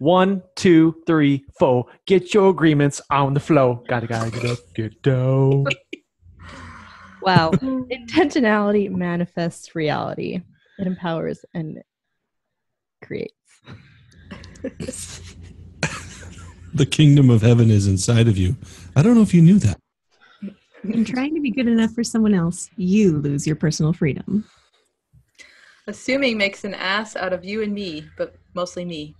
One, two, three, four. Get your agreements on the flow. Gotta, gotta get up, get down. Wow. Intentionality manifests reality. It empowers and creates. The kingdom of heaven is inside of you. I don't know if you knew that. In trying to be good enough for someone else, you lose your personal freedom. Assuming makes an ass out of you and me, but mostly me.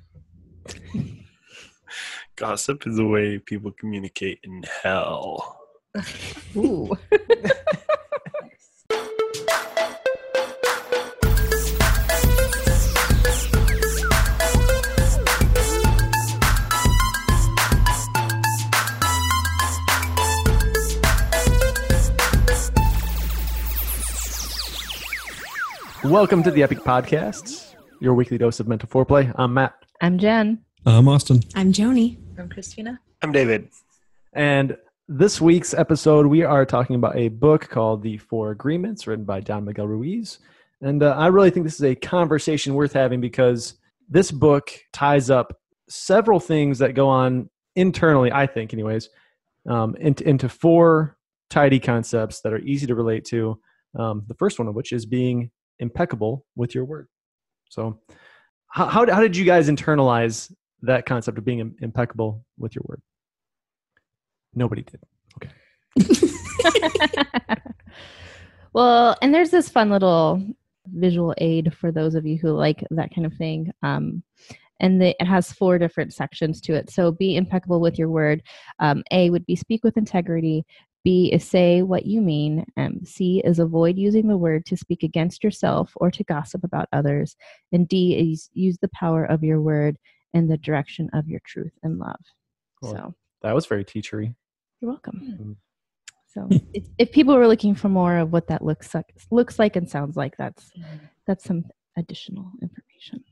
Gossip is the way people communicate in hell. Ooh. Welcome to the Epoch Podcasts, your weekly dose of mental foreplay. I'm Matt. I'm Jen. I'm Austin. I'm Joanie. I'm Christina. I'm David. And this week's episode, we are talking about a book called The Four Agreements, written by Don Miguel Ruiz. And uh, I really think this is a conversation worth having because this book ties up several things that go on internally, I think, anyways, um, into, into four tidy concepts that are easy to relate to. Um, the first one of which is being impeccable with your word. So, how, how, how did you guys internalize that concept of being impeccable with your word? Nobody did. Okay. well, and there's this fun little visual aid for those of you who like that kind of thing. Um, and the, it has four different sections to it. So be impeccable with your word. Um, a would be speak with integrity. B is say what you mean. Um, C is avoid using the word to speak against yourself or to gossip about others. And D is use the power of your word in the direction of your truth and love. Cool. So That was very teachery. you're welcome. Mm. So if, if people were looking for more of what that looks like, looks like and sounds like, that's that's some additional information.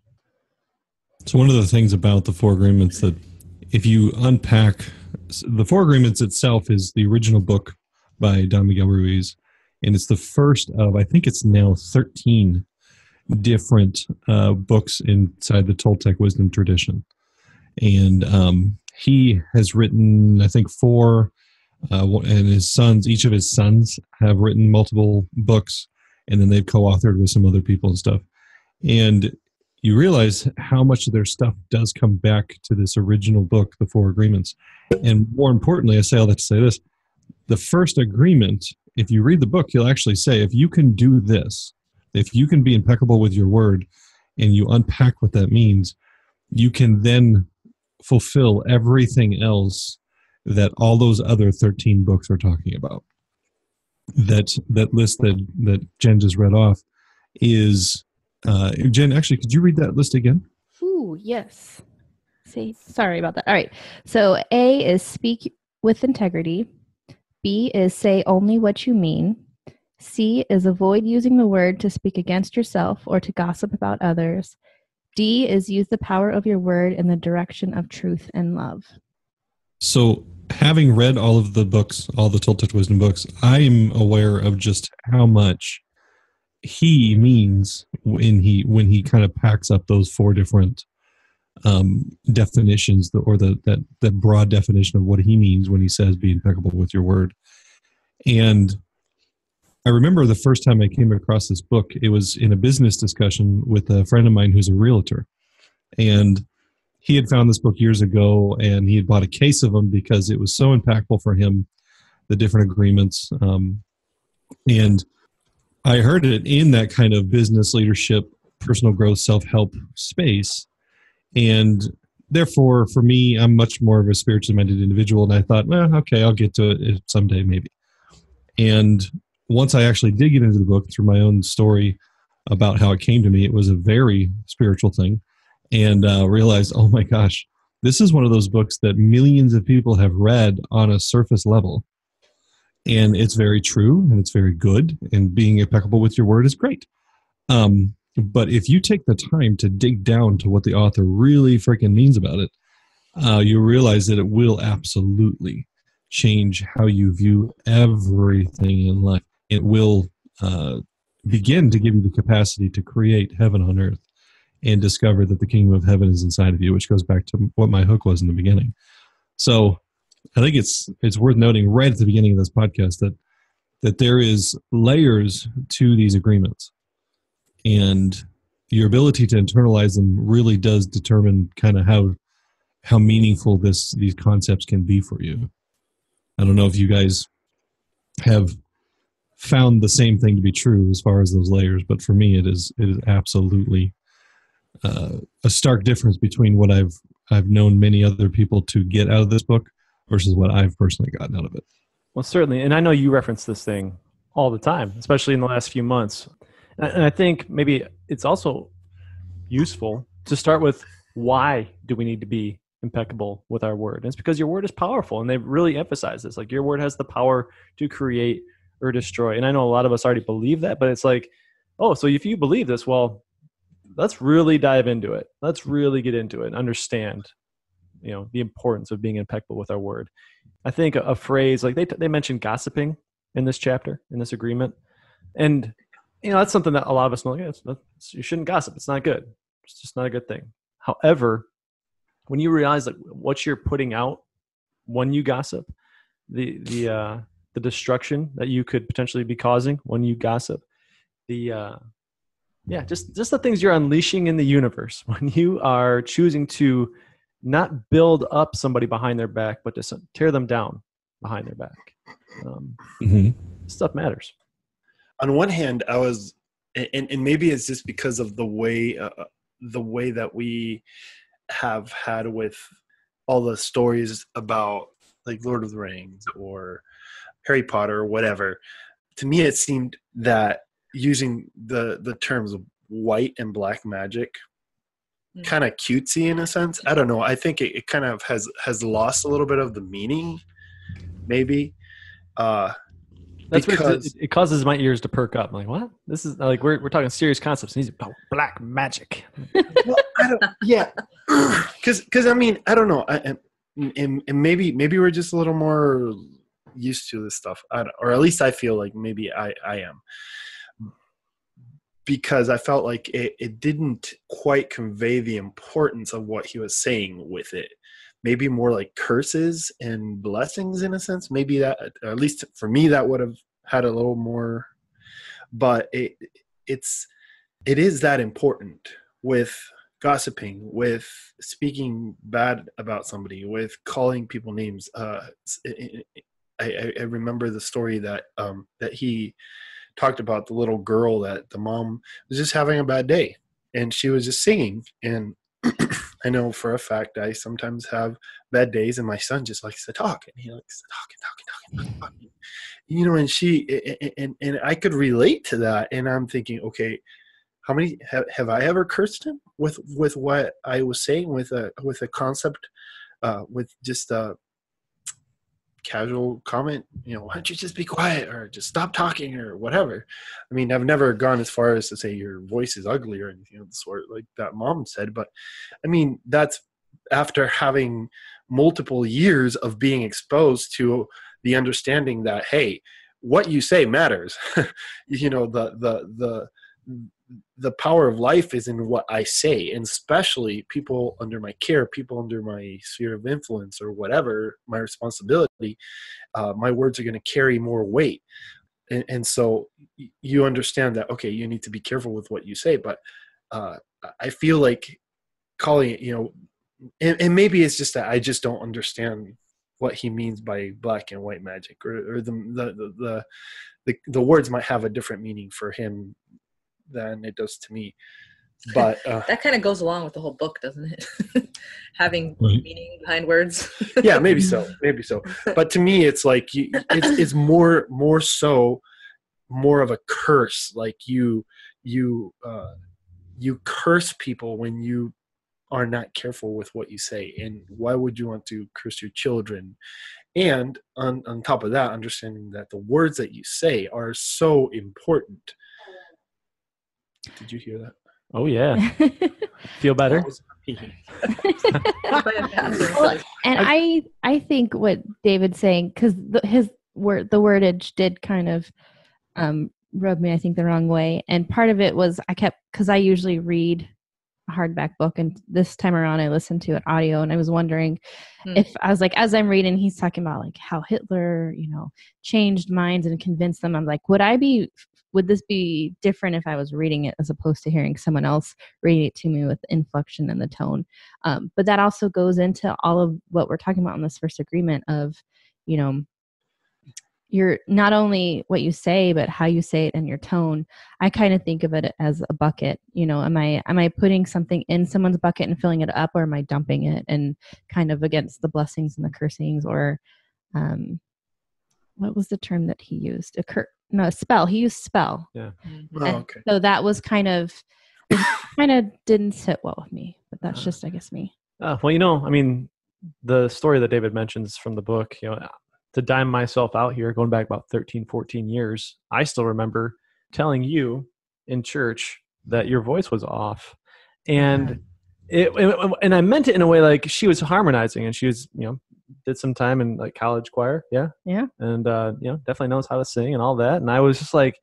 So one of the things about the Four Agreements that if you unpack the Four Agreements itself is the original book by Don Miguel Ruiz, and it's the first of I think it's now thirteen different uh, books inside the Toltec wisdom tradition, and um, he has written I think four, uh, and his sons each of his sons have written multiple books, and then they've co-authored with some other people and stuff, and you realize how much of their stuff does come back to this original book, The Four Agreements. And more importantly, I say all that to say this the first agreement, if you read the book, you'll actually say, if you can do this, if you can be impeccable with your word and you unpack what that means, you can then fulfill everything else that all those other 13 books are talking about. That that list that that Jen just read off is uh, Jen, actually, could you read that list again? Ooh, yes. See, sorry about that. All right. So A is speak with integrity. B is say only what you mean. C is avoid using the word to speak against yourself or to gossip about others. D is use the power of your word in the direction of truth and love. So, having read all of the books, all the Toltec Wisdom books, I am aware of just how much he means when he when he kind of packs up those four different um, definitions, or the that that broad definition of what he means when he says "be impeccable with your word." And I remember the first time I came across this book, it was in a business discussion with a friend of mine who's a realtor, and he had found this book years ago, and he had bought a case of them because it was so impactful for him, the different agreements, um, and I heard it in that kind of business leadership, personal growth, self help space. And therefore, for me, I'm much more of a spiritually minded individual. And I thought, well, okay, I'll get to it someday, maybe. And once I actually did get into the book through my own story about how it came to me, it was a very spiritual thing. And uh, realized, oh my gosh, this is one of those books that millions of people have read on a surface level and it's very true and it's very good and being impeccable with your word is great um, but if you take the time to dig down to what the author really freaking means about it uh, you realize that it will absolutely change how you view everything in life it will uh, begin to give you the capacity to create heaven on earth and discover that the kingdom of heaven is inside of you, which goes back to what my hook was in the beginning. So I think it's it's worth noting right at the beginning of this podcast that that there is layers to these agreements. And your ability to internalize them really does determine kind of how how meaningful this these concepts can be for you. I don't know if you guys have found the same thing to be true as far as those layers, but for me, it is it is absolutely uh, a stark difference between what I've I've known many other people to get out of this book versus what I've personally gotten out of it. Well, certainly, and I know you reference this thing all the time, especially in the last few months. And I think maybe it's also useful to start with why do we need to be impeccable with our word? And it's because your word is powerful, and they really emphasize this. Like your word has the power to create or destroy. And I know a lot of us already believe that, but it's like, oh, so if you believe this, well, let's really dive into it. Let's really get into it and understand, you know, the importance of being impeccable with our word. I think a, a phrase like they they mentioned gossiping in this chapter in this agreement, and you know that's something that a lot of us know. Like, yeah, you shouldn't gossip. It's not good. It's just not a good thing. However, when you realize that what you're putting out when you gossip, the the uh, the destruction that you could potentially be causing when you gossip, the uh, yeah, just just the things you're unleashing in the universe when you are choosing to not build up somebody behind their back, but to tear them down behind their back. Um, mm-hmm. Stuff matters. On one hand, I was, and, and maybe it's just because of the way uh, uh, the way that we have had with all the stories about like Lord of the Rings or Harry Potter or whatever. To me, it seemed that using the the terms white and black magic. Kind of cutesy in a sense. I don't know. I think it, it, kind of has has lost a little bit of the meaning, maybe. Uh, That's because it, it, causes my ears to perk up. I'm like, what? This is like we're we're talking serious concepts. And he's oh, black magic. well, I don't. Yeah, because because I mean I don't know. I, and, and maybe maybe we're just a little more used to this stuff, or at least I feel like maybe I I am because I felt like it, it didn't quite convey the importance of what he was saying with it. Maybe more like curses and blessings in a sense. Maybe that, at least for me, that would have had a little more. But it, it's it is that important with gossiping, with speaking bad about somebody, with calling people names. Uh, I, I remember the story that um, that he talked about the little girl that the mom was just having a bad day and she was just singing and I know for a fact I sometimes have bad days, and my son just likes to talk, and he likes to talk and talk and talk and talk. You know, and she and and I could relate to that, and I'm thinking, okay, how many have, have I ever cursed him with with what I was saying with a with a concept, uh, with just a casual comment, you know, why don't you just be quiet or just stop talking or whatever. I mean, I've never gone as far as to say your voice is ugly or anything of the sort, like that mom said. But I mean, that's after having multiple years of being exposed to the understanding that, hey, what you say matters. you know, the the the the power of life is in what I say, and especially people under my care, people under my sphere of influence, or whatever my responsibility. Uh, my words are going to carry more weight, and, and, so you understand that. Okay, you need to be careful with what you say, but uh, I feel like calling it, you know, and, and, maybe it's just that I just don't understand what he means by black and white magic, or, or the, the the the the words might have a different meaning for him than it does to me. But uh, that kind of goes along with the whole book, doesn't it? Having right. meaning behind words. yeah, maybe so, maybe so. But to me, it's like you, it's it's more more so more of a curse. Like you you uh, you curse people when you are not careful with what you say and why would you want to curse your children and on, on top of that understanding that the words that you say are so important did you hear that? Oh yeah. Feel better? and I I think what David's saying because his word the wordage did kind of um, rub me I think the wrong way, and part of it was I kept because I usually read a hardback book, and this time around I listened to it audio, and I was wondering Hmm. if I was like, as I'm reading, he's talking about like how Hitler, you know, changed minds and convinced them. I'm like, would I be, would this be different if I was reading it as opposed to hearing someone else reading it to me with inflection and the tone? Um, but that also goes into all of what we're talking about in this first agreement of, you know, you're not only what you say but how you say it and your tone. I kind of think of it as a bucket you know am i am i putting something in someone's bucket and filling it up or am i dumping it and kind of against the blessings and the cursings? Or um what was the term that he used? A cur- no spell he used spell Oh, okay. so that was kind of kind of didn't sit well with me but that's Uh. just i guess me Uh, well, you know, I mean, the story that David mentions from the book, you know, to dime myself out here, going back about 13, 14 years, I still remember telling you in church that your voice was off. And it, it- and I meant it in a way like she was harmonizing and she was, you know, did some time in like college choir. Yeah. Yeah. And, uh, you know, definitely knows how to sing and all that. And I was just like,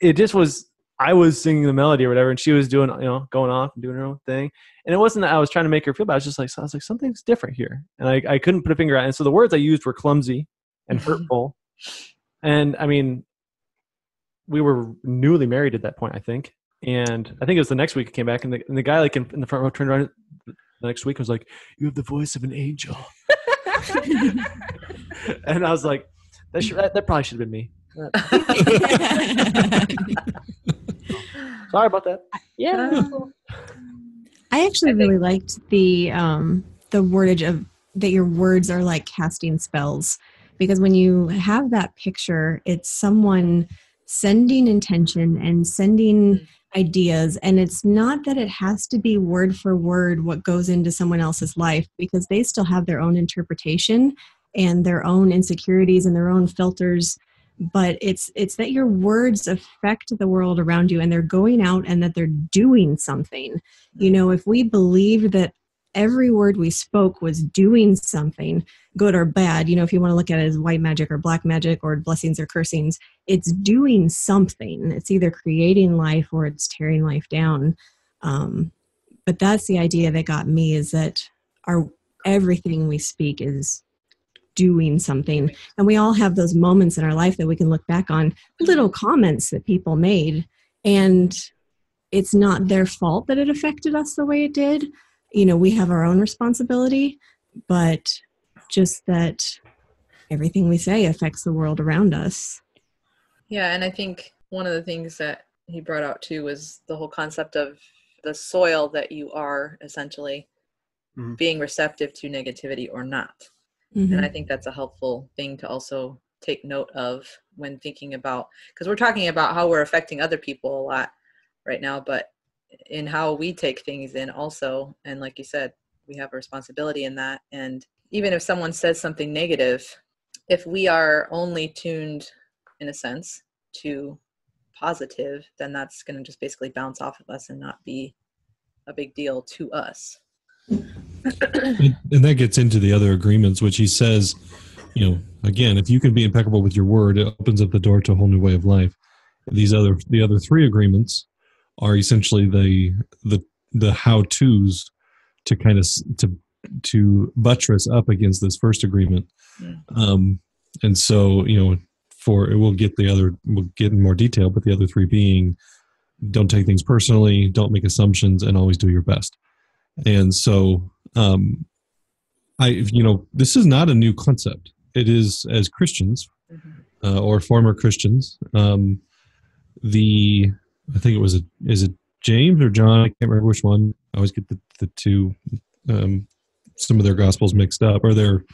it just was, I was singing the melody or whatever, and she was doing, you know, going off and doing her own thing and it wasn't that I was trying to make her feel bad. I was just like, so I was like, something's different here, and I, I couldn't put a finger on. it. And so the words I used were clumsy and hurtful, and I mean, we were newly married at that point, I think, and I think it was the next week I came back, and the, and the guy like in, in the front row turned around the next week and was like, "You have the voice of an angel," and I was like, "That should, that, that probably should have been me." Sorry about that. yeah I actually I think- really liked the um, the wordage of that your words are like casting spells because when you have that picture, it's someone sending intention and sending hmm. ideas. And it's not that it has to be word for word what goes into someone else's life because they still have their own interpretation and their own insecurities and their own filters. But it's it's that your words affect the world around you and they're going out and that they're doing something. You hmm. know if we believe that every word we spoke was doing something good or bad. You know if you want to look at it as white magic or black magic or blessings or cursings it's doing something. It's either creating life or it's tearing life down. Um, but that's the idea that got me is that our everything we speak is doing something. And we all have those moments in our life that we can look back on little comments that people made and it's not their fault that it affected us the way it did you know we have our own responsibility but just that everything we say affects the world around us Yeah, and I think one of the things that he brought out too was the whole concept of the soil that you are essentially Mhm. being receptive to negativity or not. Mhm. And I think that's a helpful thing to also take note of when thinking about because we're talking about how we're affecting other people a lot right now, but in how we take things in also. And like you said, we have a responsibility in that. And even if someone says something negative, if we are only tuned, in a sense, to positive, then that's going to just basically bounce off of us and not be a big deal to us. and, that gets into the other agreements, which he says, you know, again, if you can be impeccable with your word, it opens up the door to a whole new way of life. These other, the other three agreements are essentially the the the how tos to kind of to to buttress up against this first agreement. Mm. Um, and so, you know, for we'll get the other, we'll get in more detail, but the other three being, don't take things personally, don't make assumptions, and always do your best. And so, um, I, you know, this is not a new concept. It is as Christians uh, or former Christians. Um, the I think it was a is it James or John? I can't remember which one. I always get the the two um, some of their gospels mixed up or their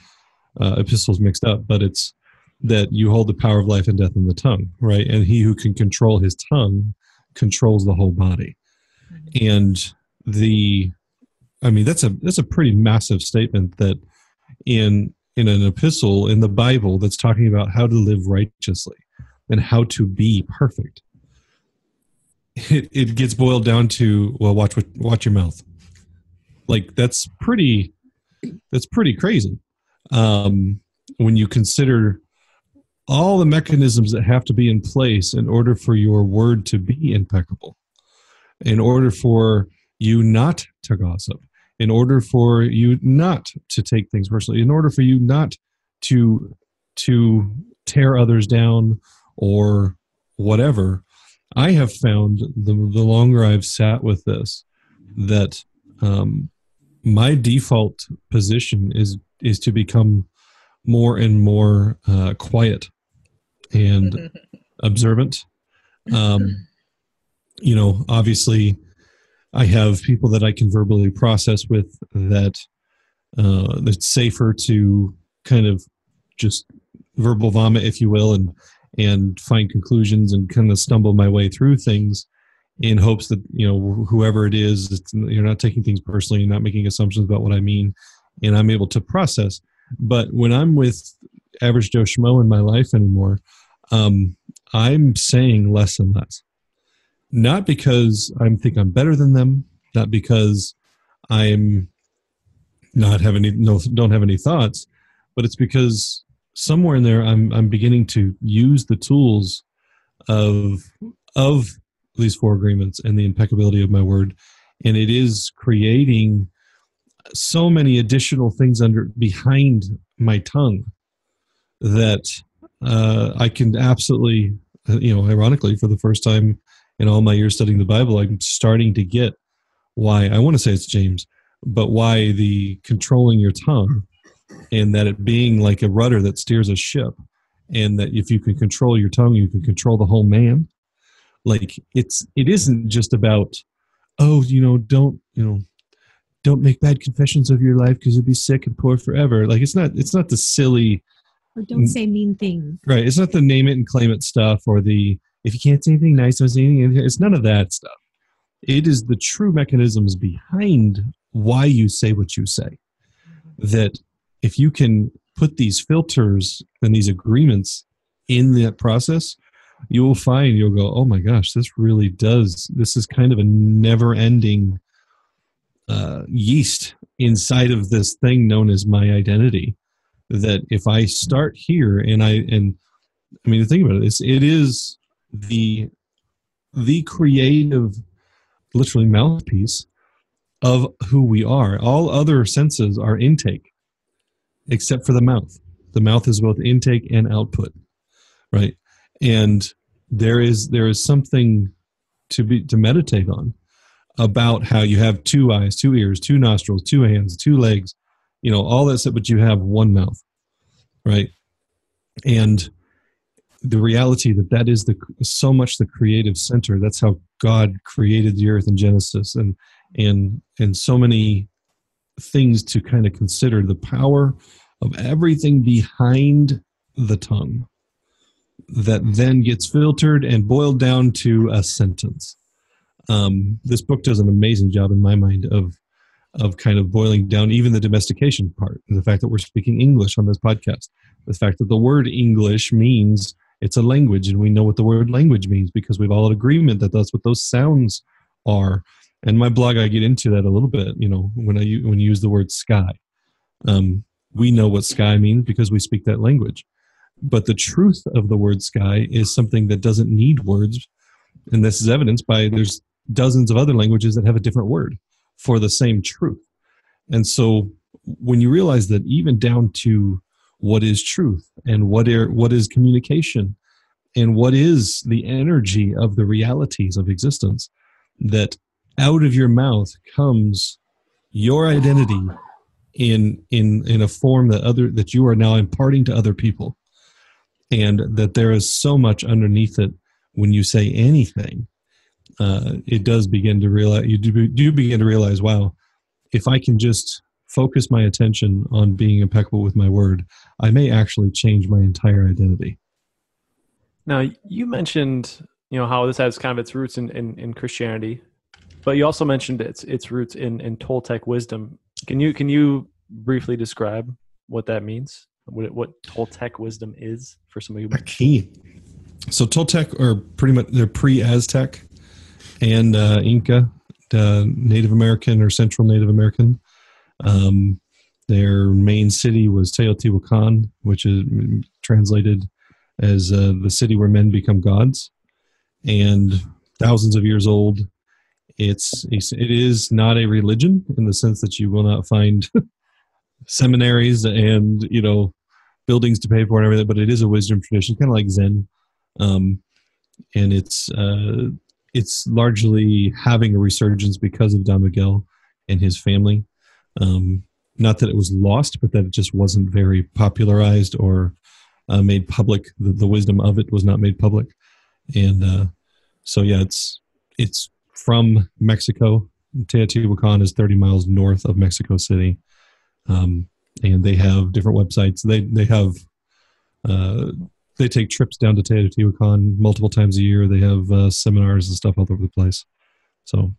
uh, epistles mixed up. But it's that you hold the power of life and death in the tongue, right? And he who can control his tongue controls the whole body. And the I mean that's a that's a pretty massive statement that in in an epistle in the Bible that's talking about how to live righteously and how to be perfect. It it gets boiled down to well watch what watch your mouth. Like that's pretty that's pretty crazy. Um when you consider all the mechanisms that have to be in place in order for your word to be impeccable in order for you not to gossip, in order for you not to take things personally, in order for you not to to tear others down or whatever. I have found the the longer I've sat with this that um, my default position is is to become more and more uh, quiet and observant. Um, you know, obviously, I have people that I can verbally process with that uh, it's safer to kind of just verbal vomit, if you will, and and find conclusions and kind of stumble my way through things in hopes that you know whoever it is, you're not taking things personally, you're not making assumptions about what I mean, and I'm able to process. But when I'm with average Joe Schmo in my life anymore, um, I'm saying less and less. Not because I think I'm better than them, not because I'm not have any no don't have any thoughts, but it's because somewhere in there I'm I'm beginning to use the tools of of these four agreements and the impeccability of my word, and it is creating so many additional things under behind my tongue that uh, I can absolutely, you know, ironically, for the first time in all my years studying the Bible, I'm starting to get why I want to say it's James, but why the controlling your tongue and that it being like a rudder that steers a ship, and that if you can control your tongue, you can control the whole man. Like it's it isn't just about oh you know don't you know don't make bad confessions of your life because you'll be sick and poor forever. Like it's not it's not the silly or don't say mean things. Right. It's not the name it and claim it stuff or the if you can't say anything nice, don't say anything. It's none of that stuff. It is the true mechanisms behind why you say what you say. That if you can put these filters and these agreements in that process, you will find you'll go, oh my gosh, this really does. This is kind of a never ending uh, yeast inside of this thing known as my identity. That if I start here and I and I mean, think about it, it's, it is the the creative, literally mouthpiece of who we are. All other senses are intake, except for the mouth. The mouth is both intake and output, right? And there is there is something to be to meditate on about how you have two eyes, two ears, two nostrils, two hands, two legs, you know, all that stuff, but you have one mouth, right? And the reality that that is the so much the creative center. That's how God created the earth in Genesis, and and and so many things to kind of consider the power of everything behind the tongue that then gets filtered and boiled down to a sentence. Um, this book does an amazing job in my mind of of kind of boiling down even the domestication part the fact that we're speaking english on this podcast the fact that the word english means it's a language and we know what the word language means because we've all in agreement that that's what those sounds are and my blog i get into that a little bit you know when i when you use the word sky. Um, we know what sky means because we speak that language. But the truth of the word sky is something that doesn't need words. And this is evidenced by there's dozens of other languages that have a different word for the same truth. And so when you realize that even down to what is truth and what are, what is communication and what is the energy of the realities of existence that out of your mouth comes your identity in in in a form that other that you are now imparting to other people and that there is so much underneath it when you say anything uh, it does begin to realize you do, do begin to realize, wow, if I can just focus my attention on being impeccable with my word, I may actually change my entire identity. Now, you mentioned, you know, how this has kind of its roots in, in, in Christianity, but you also mentioned its its roots in, in Toltec wisdom. Can you can you briefly describe what that means? What, what Toltec wisdom is for somebody who key. So Toltec are pretty much they're pre-Aztec and uh, Inca, Native American or Central Native American. Um, their main city was Teotihuacan, which is translated as uh, the city where men become gods, and thousands of years old. It's it is not a religion in the sense that you will not find seminaries and you know buildings to pay for and everything, but it is a wisdom tradition, kind of like Zen, um, and it's uh, it's largely having a resurgence because of Don Miguel and his family. Um, not that it was lost, but that it just wasn't very popularized or uh, made public. The, the, wisdom of it was not made public, and uh, so yeah, it's it's from Mexico. Teotihuacan is 30 miles north of Mexico City, um, and they have different websites. They they have uh, they take trips down to Teotihuacan multiple times a year. They have uh, seminars and stuff all over the place. So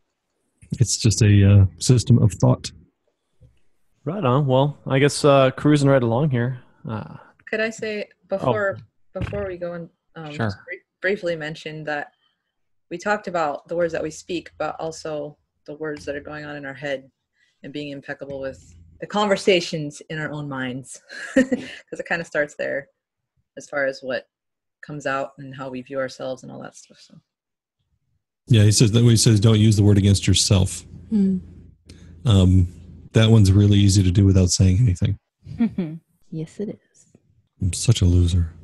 it's just a uh, system of thought. Right on. Well, I guess uh, cruising right along here. Uh, Could I say before oh. before we go and um, sure. briefly mention that we talked about the words that we speak, but also the words that are going on in our head and being impeccable with the conversations in our own minds. Because it kind of starts there as far as what comes out and how we view ourselves and all that stuff so. Yeah he says that he says don't use the word against yourself. Mm. um, that one's really easy to do without saying anything. Yes it is. I'm such a loser.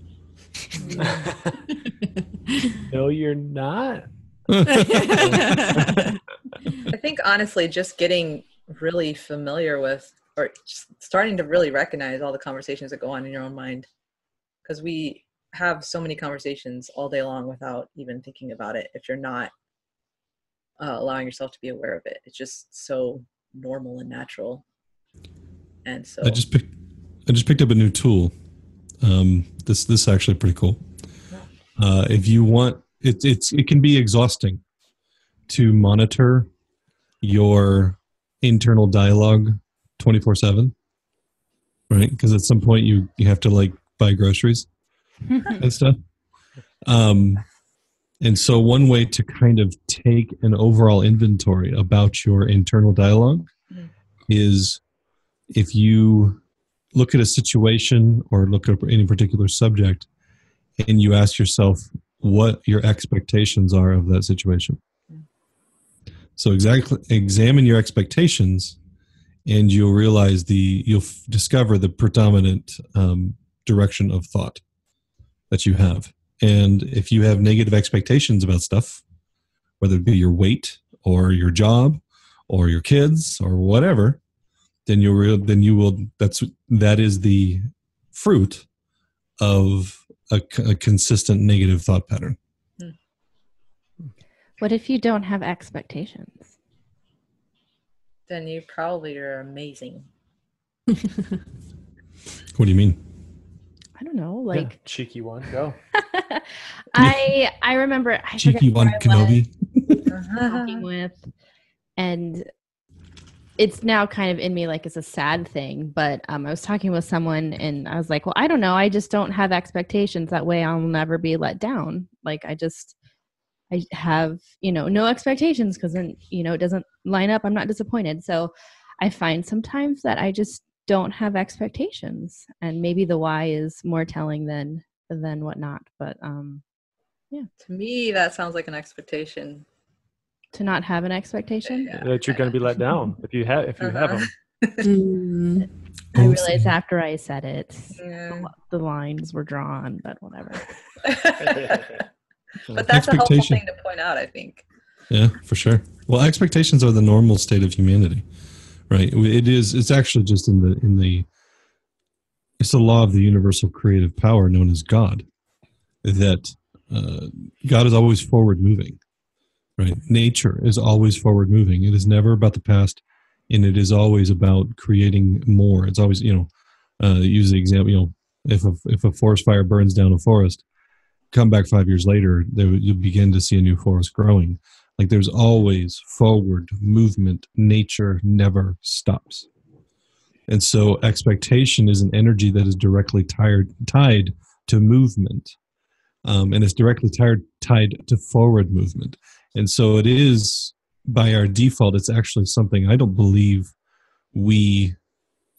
No you're not I think honestly, just getting really familiar with or starting to really recognize all the conversations that go on in your own mind. Because we have so many conversations all day long without even thinking about it if you're not uh, allowing yourself to be aware of it. It's just so normal and natural. And so i just picked i just picked up a new tool. Um, this this is actually pretty cool. Uh, if you want it, it's it can be exhausting to monitor your internal dialogue 24 7 right because at some point you you have to like buy groceries and stuff um and so one way to kind of take an overall inventory about your internal dialogue mm. is if you look at a situation or look at any particular subject and you ask yourself what your expectations are of that situation. So exactly examine your expectations and you'll realize the you'll f- discover the predominant um, direction of thought that you have. And if you have negative expectations about stuff, whether it be your weight or your job or your kids or whatever, then you'll re- then you will that's that is the fruit of a, a consistent negative thought pattern. Hmm. What if you don't have expectations? Then you probably are amazing. what do you mean? I don't know, like yeah, cheeky one. Go. I I remember I cheeky one Kenobi. talking with, and it's now kind of in me like it's a sad thing but um, i was talking with someone and i was like well i don't know. I just don't have expectations that way. I'll never be let down. Like i just i have you know no expectations because then you know it doesn't line up. I'm not disappointed. So i find sometimes that i just don't have expectations. And maybe the why is more telling than than whatnot but um yeah. To me that sounds like an expectation to not have an expectation yeah. that you're going to be let down if you have if you uh-huh. have them mm. i realized after i said it yeah. the lines were drawn but whatever but that's a helpful thing to point out i think yeah for sure well expectations are the normal state of humanity right it is it's actually just in the in the it's the law of the universal creative power known as god that uh, god is always forward moving right? Nature is always forward moving. It is never about the past and it is always about creating more. It's always you know uh, use the example you know if a, if a forest fire burns down a forest come back five years later there, you'll begin to see a new forest growing. Like there's always forward movement. Nature never stops. And so expectation is an energy that is directly tied tied to movement um, and it's directly tied tied to forward movement and so it is by our default, it's actually something I don't believe we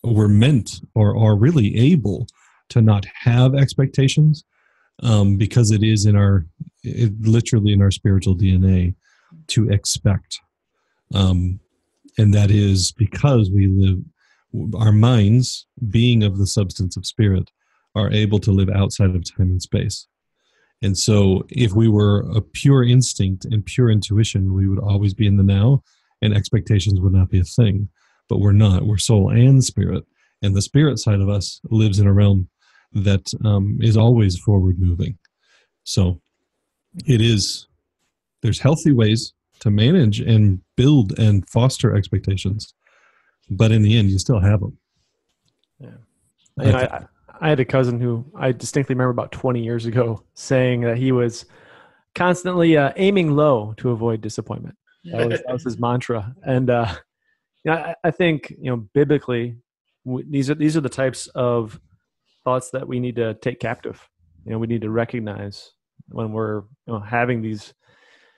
were meant or are really able to not have expectations um, because it is in our, it, literally in our spiritual DNA to expect. um, and that is because we live our minds being of the substance of spirit are able to live outside of time and space and so if we were a pure instinct and pure intuition we would always be in the now and expectations would not be a thing. But we're not. We're soul and spirit. And the spirit side of us lives in a realm that um, is always forward moving. So it is there's healthy ways to manage and build and foster expectations but in the end you still have them Yeah. I, I had a cousin who I distinctly remember about 20 years ago saying that he was constantly uh, aiming low to avoid disappointment. That was, that was his mantra. And uh, you know, I, I think you know biblically, w- these are these are the types of thoughts that we need to take captive. You know, we need to recognize when we're you know, having these,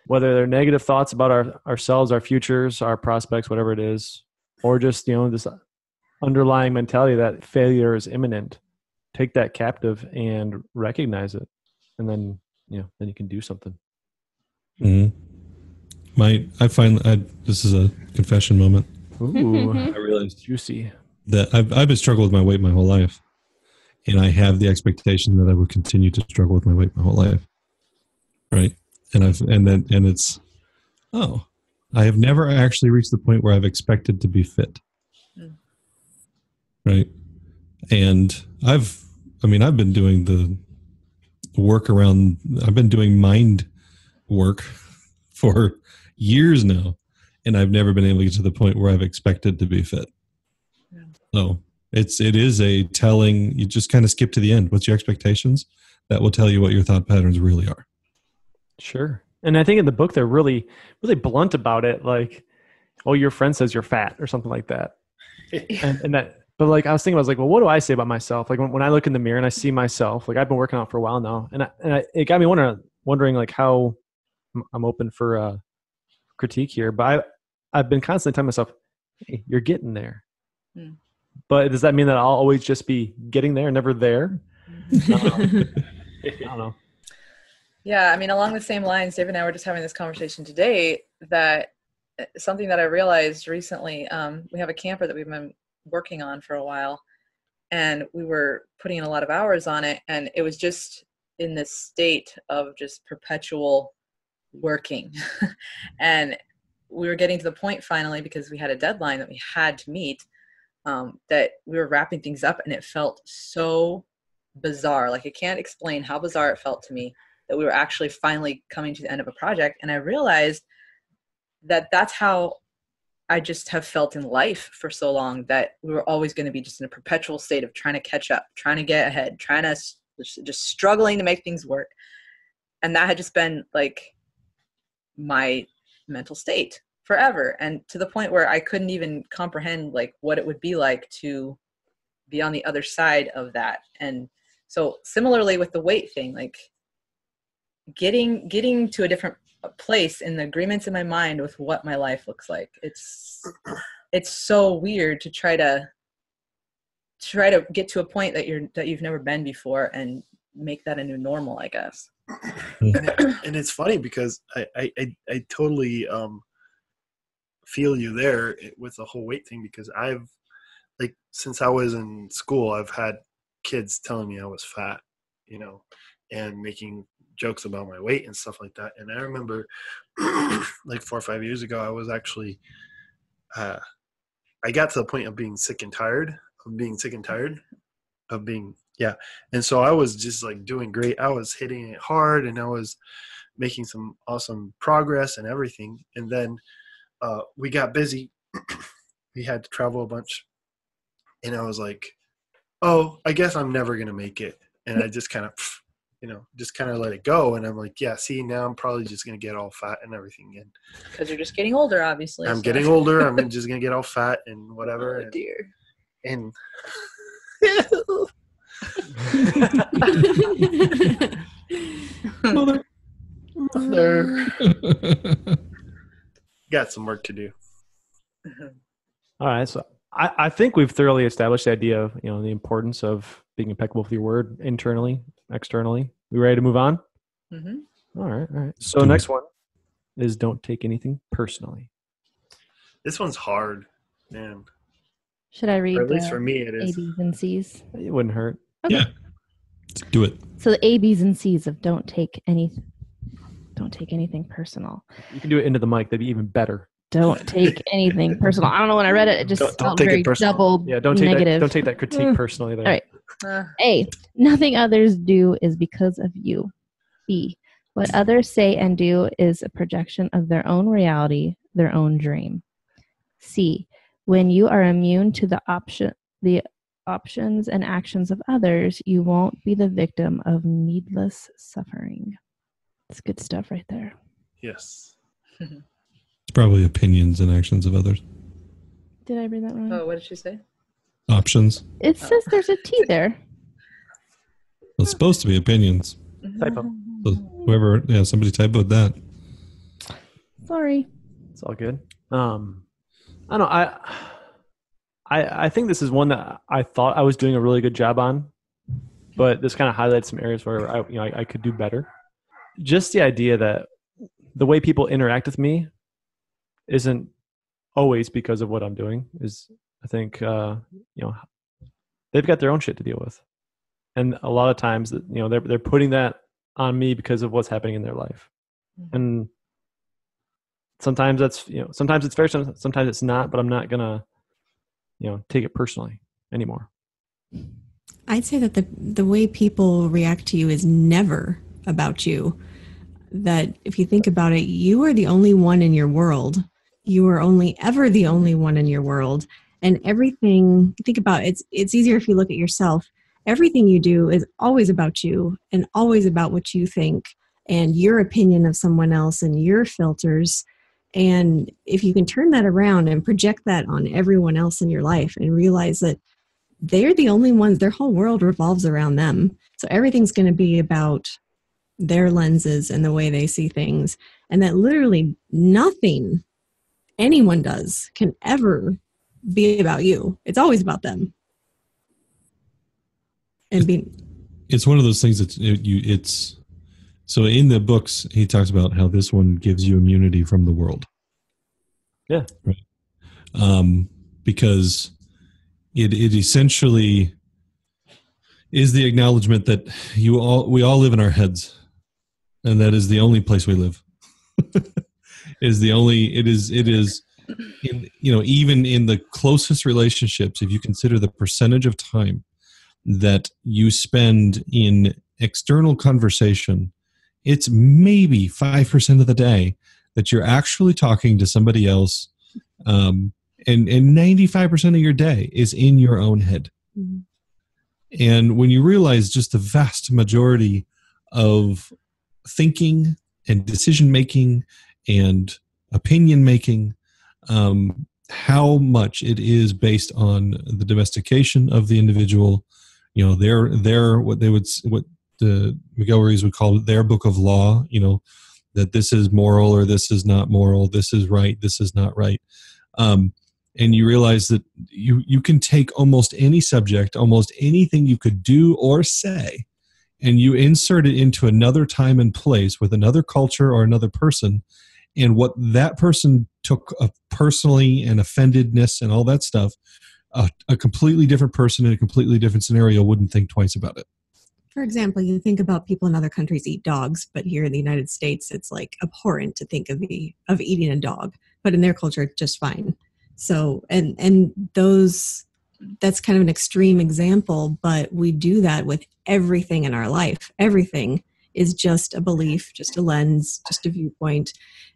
whether they're negative thoughts about our ourselves, our futures, our prospects, whatever it is, or just you know this underlying mentality that failure is imminent take that captive and recognize it. And then you know then you can do something. Hmm my i find I, this is a confession moment. Ooh i realized juicy. That I've, I've been struggling with my weight my whole life. And i have the expectation that i would continue to struggle with my weight my whole life. Right? And i've and then and it's oh i have never actually reached the point where i've expected to be fit. Mm. right and i've i mean i've been doing the work around i've been doing mind work for years now. And i've never been able to get to the point where i've expected to be fit. Yeah. so it's it is a telling you just kind of skip to the end. What's your expectations? That will tell you what your thought patterns really are. Sure. And i think in the book they're really really blunt about it like oh your friend says you're fat or something like that. And, and that but like i was thinking i was like well what do i say about myself? Like when, when i look in the mirror and i see myself like i've been working out for a while now and, I, and I, it got me wondering wondering like how I'm- i'm open for uh critique here but i i've been constantly telling myself hey you're getting there. Hmm. but does that mean that i'll always just be getting there never there? I don't know. Yeah, I mean, along the same lines, Dave and I were just having this conversation today that uh, something that I realized recently, um, we have a camper that we've been working on for a while, and we were putting in a lot of hours on it, and it was just in this state of just perpetual working. and we were getting to the point finally because we had a deadline that we had to meet um, that we were wrapping things up, and it felt so bizarre. Like, I can't explain how bizarre it felt to me that we were actually finally coming to the end of a project and i realized that that's how i just have felt in life for so long that we were always going to be just in a perpetual state of trying to catch up trying to get ahead trying to just struggling to make things work. And that had just been like my mental state forever and to the point where i couldn't even comprehend like what it would be like to be on the other side of that. And so similarly with the weight thing like getting getting to a different place in the agreements in my mind with what my life looks like. It's it's so weird to try to try to get to a point that you're that you've never been before and make that a new normal i guess. And, and it's funny because I, I, I, I totally um, feel you there with the whole weight thing because I've like since I was in school I've had kids telling me I was fat, you know, and making jokes about my weight and stuff like that. And I remember like four or five years ago I was actually uh, I got to the point of being sick and tired of being sick and tired of being yeah. And so i was just like doing great. I was hitting it hard and i was making some awesome progress and everything. And then uh, we got busy. We had to travel a bunch. And i was like oh i guess i'm never gonna make it. And i just kind of you know just kind of let it go and i'm like yeah see now i'm probably just gonna get all fat and everything and because you're just getting older obviously i'm so- getting older i'm just gonna get all fat and whatever oh and, dear and Mother. Mother. got some work to do All right, so I, I think we've thoroughly established the idea of you know the importance of being impeccable with your word internally, externally. We ready to move on? hmm All right, all right. So next one is don't take anything personally. This one's hard, man. Should I read Or at least the for me, it A. B's, and C's? It wouldn't hurt. Okay. Yeah. Do it. So the A, B's, and C's of don't take any, don't take anything personal. You can do it into the mic. That'd be even better. Don't take anything personal. I don't know when I read it, it just Don't- don't felt take it very personal. double Yeah, don't take negative. that. Don't take that critique Mm. personally. There. All right. Uh, A. Nothing others do is because of you. B. What others say and do is a projection of their own reality, their own dream. C. When you are immune to the option, the options and actions of others, you won't be the victim of needless suffering. It's good stuff right there. Yes. It's probably opinions and actions of others. Did I read that wrong? oh, what did she say? Options. It says there's a T there. Well, it's supposed to be opinions. Typo. So whoever, yeah, somebody typoed that. Sorry. It's all good. Um, I don't know. I, I, I think this is one that I thought I was doing a really good job on, but this kind of highlights some areas where I, you know, I, I could do better. Just the idea that the way people interact with me isn't always because of what I'm doing. Is I think uh, you know they've got their own shit to deal with, and a lot of times that you know they're they're putting that on me because of what's happening in their life, and sometimes that's you know sometimes it's fair sometimes it's not but i'm not gonna you know take it personally anymore I'd say that the the way people react to you is never about you. That if you think about it, you are the only one in your world. You are only ever the only one in your world, and everything. Think about it, it's it's easier if you look at yourself. Everything you do is always about you and always about what you think and your opinion of someone else and your filters. And if you can turn that around and project that on everyone else in your life and realize that they're the only ones their whole world revolves around them so everything's going to be about their lenses and the way they see things and that literally nothing anyone does can ever be about you it's always about them and being It's one of those things that it, you, it's, so in the books, he talks about how this one gives you immunity from the world. Yeah. Right. Um, because it, it essentially is the acknowledgement that you all we all live in our heads and that is the only place we live is the only it is it is in you know even in the closest relationships if you consider the percentage of time that you spend in external conversation it's maybe 5% of the day that you're actually talking to somebody else um, and and 95% of your day is in your own head Mhm. and when you realize just the vast majority of thinking and decision making and opinion making um, how much it is based on the domestication of the individual you know their their what they would what the Ruiz would call their book of law you know that this is moral or this is not moral this is right this is not right. Um, and you realize that you you can take almost any subject almost anything you could do or say and you insert it into another time and place with another culture or another person and what that person took personally and offendedness and all that stuff a, a completely different person in a completely different scenario wouldn't think twice about it. For example you think about people in other countries eat dogs but here in the united states it's like abhorrent to think of the of eating a dog but in their culture it's just fine. So and and those that's kind of an extreme example but we do that with everything in our life everything is just a belief just a lens just a viewpoint.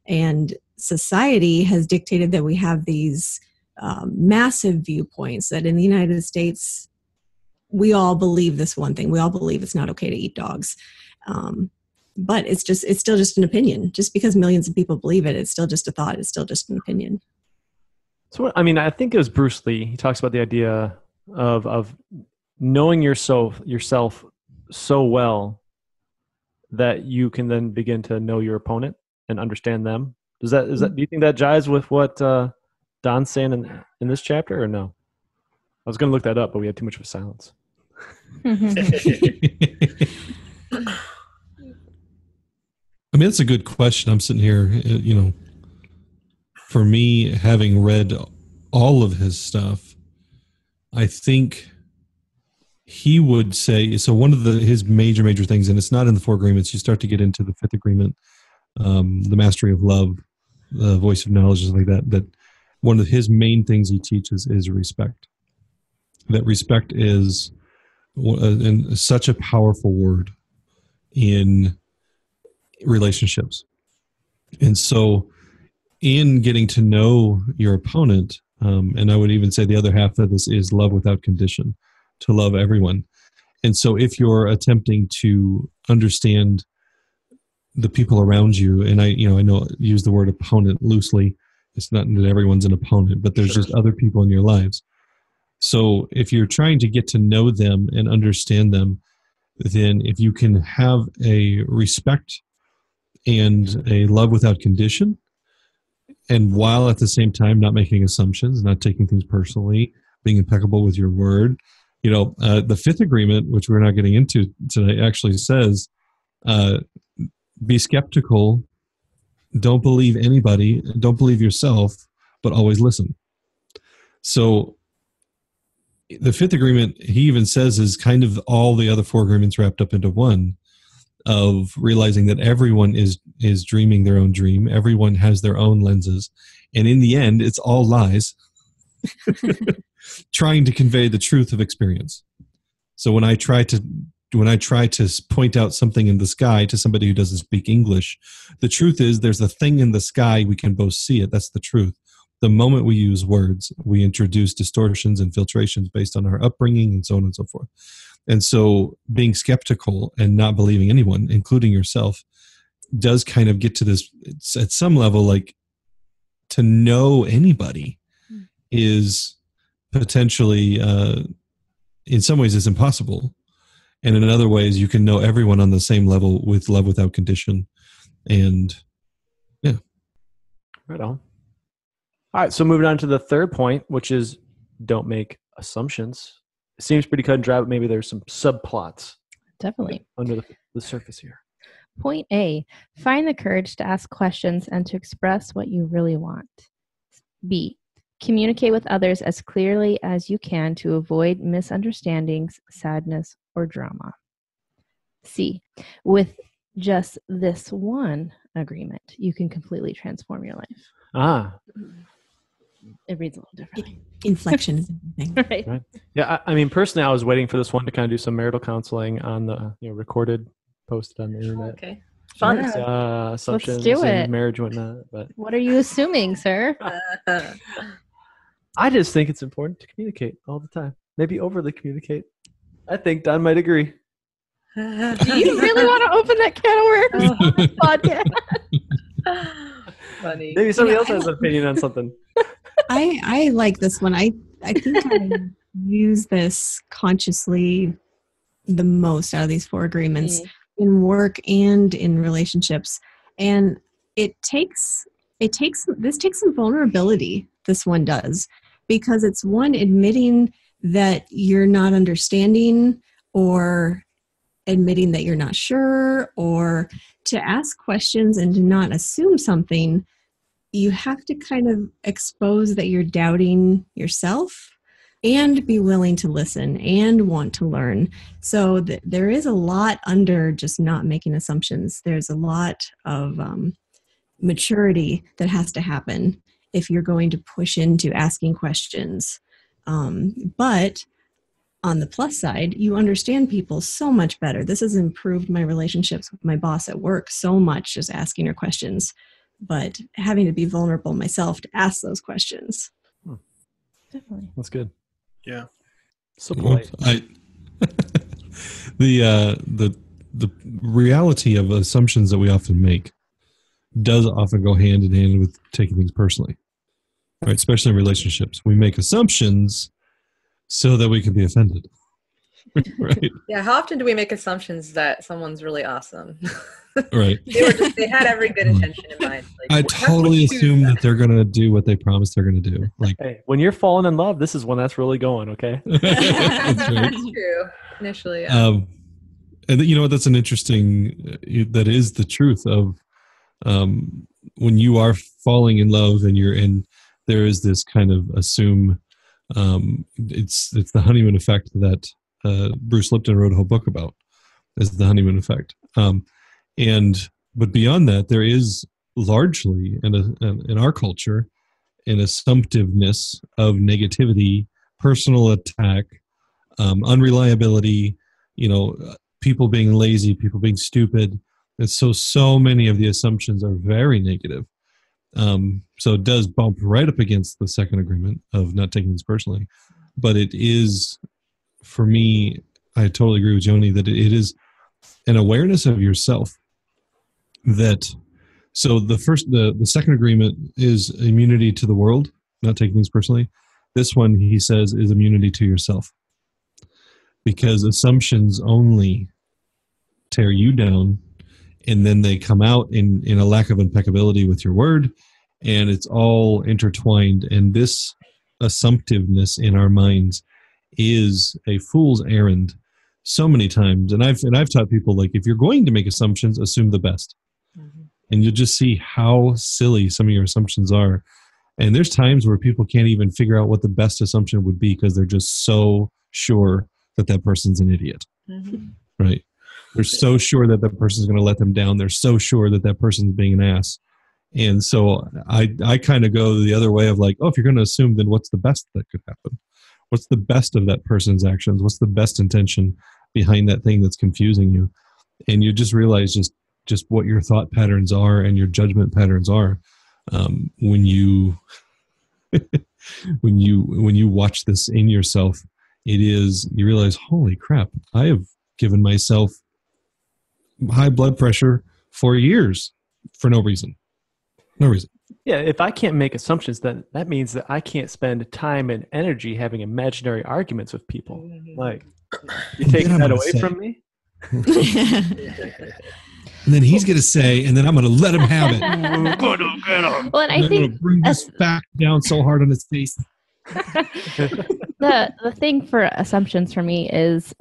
And society has dictated that we have these um, massive viewpoints that in the united states we all believe this one thing. We all believe it's not okay to eat dogs. Um, but it's just it's still just an opinion. Just because millions of people believe it it's still just a thought. It's still just an opinion. So i mean i think it was bruce lee. He talks about the idea of of knowing yourself yourself so well that you can then begin to know your opponent and understand them? Does that is that do you think that jives with what uh don's saying in in this chapter or no? I was going to look that up but we had too much of a silence. I mean, that's a good question. I'm sitting here, uh, you know, for me, having read all of his stuff, I think he would say so. One of the his major major things, and it's not in the four agreements. You start to get into the fifth agreement, um, the mastery of love, the voice of knowledge, and like that. That one of his main things he teaches is respect. That respect is and such a powerful word in relationships. And so, in getting to know your opponent, um, and I would even say the other half of this is love without condition, to love everyone. And so, if you're attempting to understand the people around you, and I, you know, I know use the word opponent loosely. It's not that everyone's an opponent, but there's sure. just other people in your lives. So, if you're trying to get to know them and understand them, then if you can have a respect and a love without condition, and while at the same time not making assumptions, not taking things personally, being impeccable with your word, you know, uh, the fifth agreement, which we're not getting into today, actually says, uh, "Be skeptical, don't believe anybody, don't believe yourself, but always listen." So the fifth agreement he even says is kind of all the other four agreements wrapped up into one of realizing that everyone is is dreaming their own dream. Everyone has their own lenses. And in the end it's all lies trying to convey the truth of experience so when i try to when i try to point out something in the sky to somebody who doesn't speak english the truth is there's a thing in the sky we can both see it that's the truth the moment we use words, we introduce distortions and filtrations based on our upbringing and so on and so forth. And so being skeptical and not believing anyone, including yourself, does kind of get to this at some level like to know anybody hmm. is potentially uh, in some ways is impossible and in other ways you can know everyone on the same level with love without condition and yeah right on all right, so moving on to the third point, which is don't make assumptions. It seems pretty cut and dry, but maybe there's some subplots. Definitely. Under the, the surface here. Point A find the courage to ask questions and to express what you really want. B communicate with others as clearly as you can to avoid misunderstandings, sadness, or drama. C with just this one agreement, you can completely transform your life. Ah, it reads a little differently. Inflection is everything. right. right. Yeah, I, I, mean, personally, I was waiting for this one to kind of do some marital counseling on the you know recorded, posted on the internet. Okay. Fun. Uh, assumptions Let's do it. marriage whatnot. But what are you assuming, sir? I just think it's important to communicate all the time. Maybe overly communicate. I think Don might agree. do you really want to open that can of worms on this podcast? Funny. Maybe somebody else has an opinion on something. I I like this one. I I think I use this consciously the most out of these four agreements mm. in work and in relationships. And it takes it takes this takes some vulnerability. This one does because it's one admitting that you're not understanding or admitting that you're not sure or to ask questions and to not assume something you have to kind of expose that you're doubting yourself and be willing to listen and want to learn. So th- there is a lot under just not making assumptions. There's a lot of um, maturity that has to happen if you're going to push into asking questions. Um, but on the plus side, you understand people so much better. This has improved my relationships with my boss at work so much, just asking her questions but having to be vulnerable myself to ask those questions. Hmm. Definitely. That's good. Yeah. So polite. I, the uh, the the reality of assumptions that we often make does often go hand in hand with taking things personally. Right, especially in relationships. We make assumptions so that we can be offended. right. Yeah, how often do we make assumptions that someone's really awesome? right. they were just they had every good intention in mind. Like, I totally assume that they're gonna do what they promised they're gonna do. Like hey, when you're falling in love, this is when that's really going, okay? that's, that's true. Initially. Yeah. Um and you know what? that's an interesting uh, that is the truth of um when you are falling in love and you're in there is this kind of assume um, it's it's the honeymoon effect that uh, Bruce Lipton wrote a whole book about is the honeymoon effect. Um, and but beyond that there is largely in a, in our culture an assumptiveness of negativity personal attack um, unreliability you know people being lazy people being stupid. And so so many of the assumptions are very negative um, so it does bump right up against the second agreement of not taking things personally. But it is, for me, I totally agree with Joanie that it is an awareness of yourself that so the first the, the second agreement is immunity to the world not taking things personally this one he says is immunity to yourself because assumptions only tear you down and then they come out in in a lack of impeccability with your word and it's all intertwined. And this assumptiveness in our minds is a fool's errand so many times. And i've and i've taught people like if you're going to make assumptions assume the best. Mm-hmm. and you'll just see how silly some of your assumptions are. And there's times where people can't even figure out what the best assumption would be because they're just so sure that that person's an idiot. Mm-hmm. right they're so sure that that person's going to let them down. They're so sure that that person's being an ass. And so I I kind of go the other way of like, oh, if you're going to assume, then what's the best that could happen? What's the best of that person's actions? What's the best intention behind that thing that's confusing you? And you just realize just just what your thought patterns are and your judgment patterns are um, when you when you when you watch this in yourself. It is you realize, holy crap! I have given myself high blood pressure for years for no reason. No reason. Yeah, if I can't make assumptions, then that means that I can't spend time and energy having imaginary arguments with people. Mm-hmm. Like, you take that away say. from me? and then he's going to say, and then I'm going to let him have it. well, and I think bring this back down so hard on his face. the the thing for assumptions for me is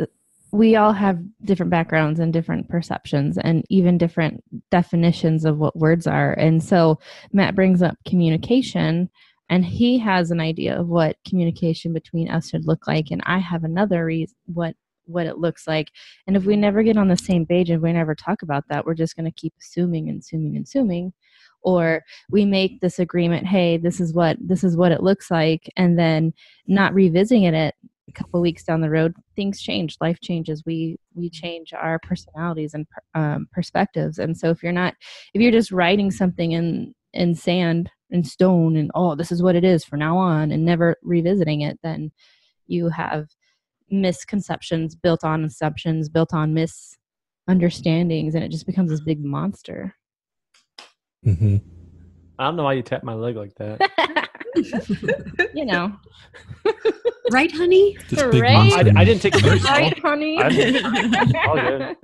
we all have different backgrounds and different perceptions and even different definitions of what words are. And so Matt brings up communication and he has an idea of what communication between us should look like and I have another reason what what it looks like. And if we never get on the same page and we never talk about that, we're just going to keep assuming and assuming and assuming or we make this agreement hey this is what this is what it looks like and then not revisiting it a couple weeks down the road things change life changes. We we change our personalities and um, perspectives. And so if you're not if you're just writing something in in sand and stone and oh this is what it is for now on and never revisiting it then you have misconceptions built on assumptions built on misunderstandings and it just becomes this big monster. Mm-hmm. i don't know why you tap my leg like that you know. right, honey? Right? I, I, didn't take it. Right, honey? all good.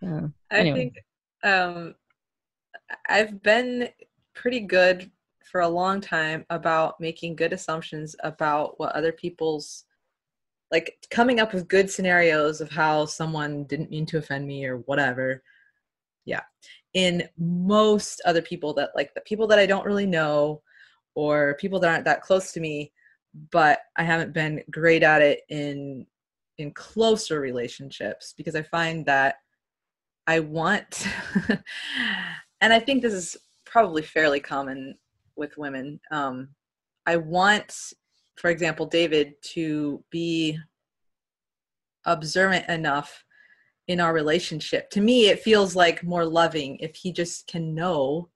Yeah. I think um, I've been pretty good for a long time about making good assumptions about what other people's like coming up with good scenarios of how someone didn't mean to offend me or whatever yeah in most other people that like the people that i don't really know or people that aren't that close to me but i haven't been great at it in in closer relationships because i find that i want and i think this is probably fairly common with women um, i want for example david to be observant enough in our relationship. To me it feels like more loving if he just can know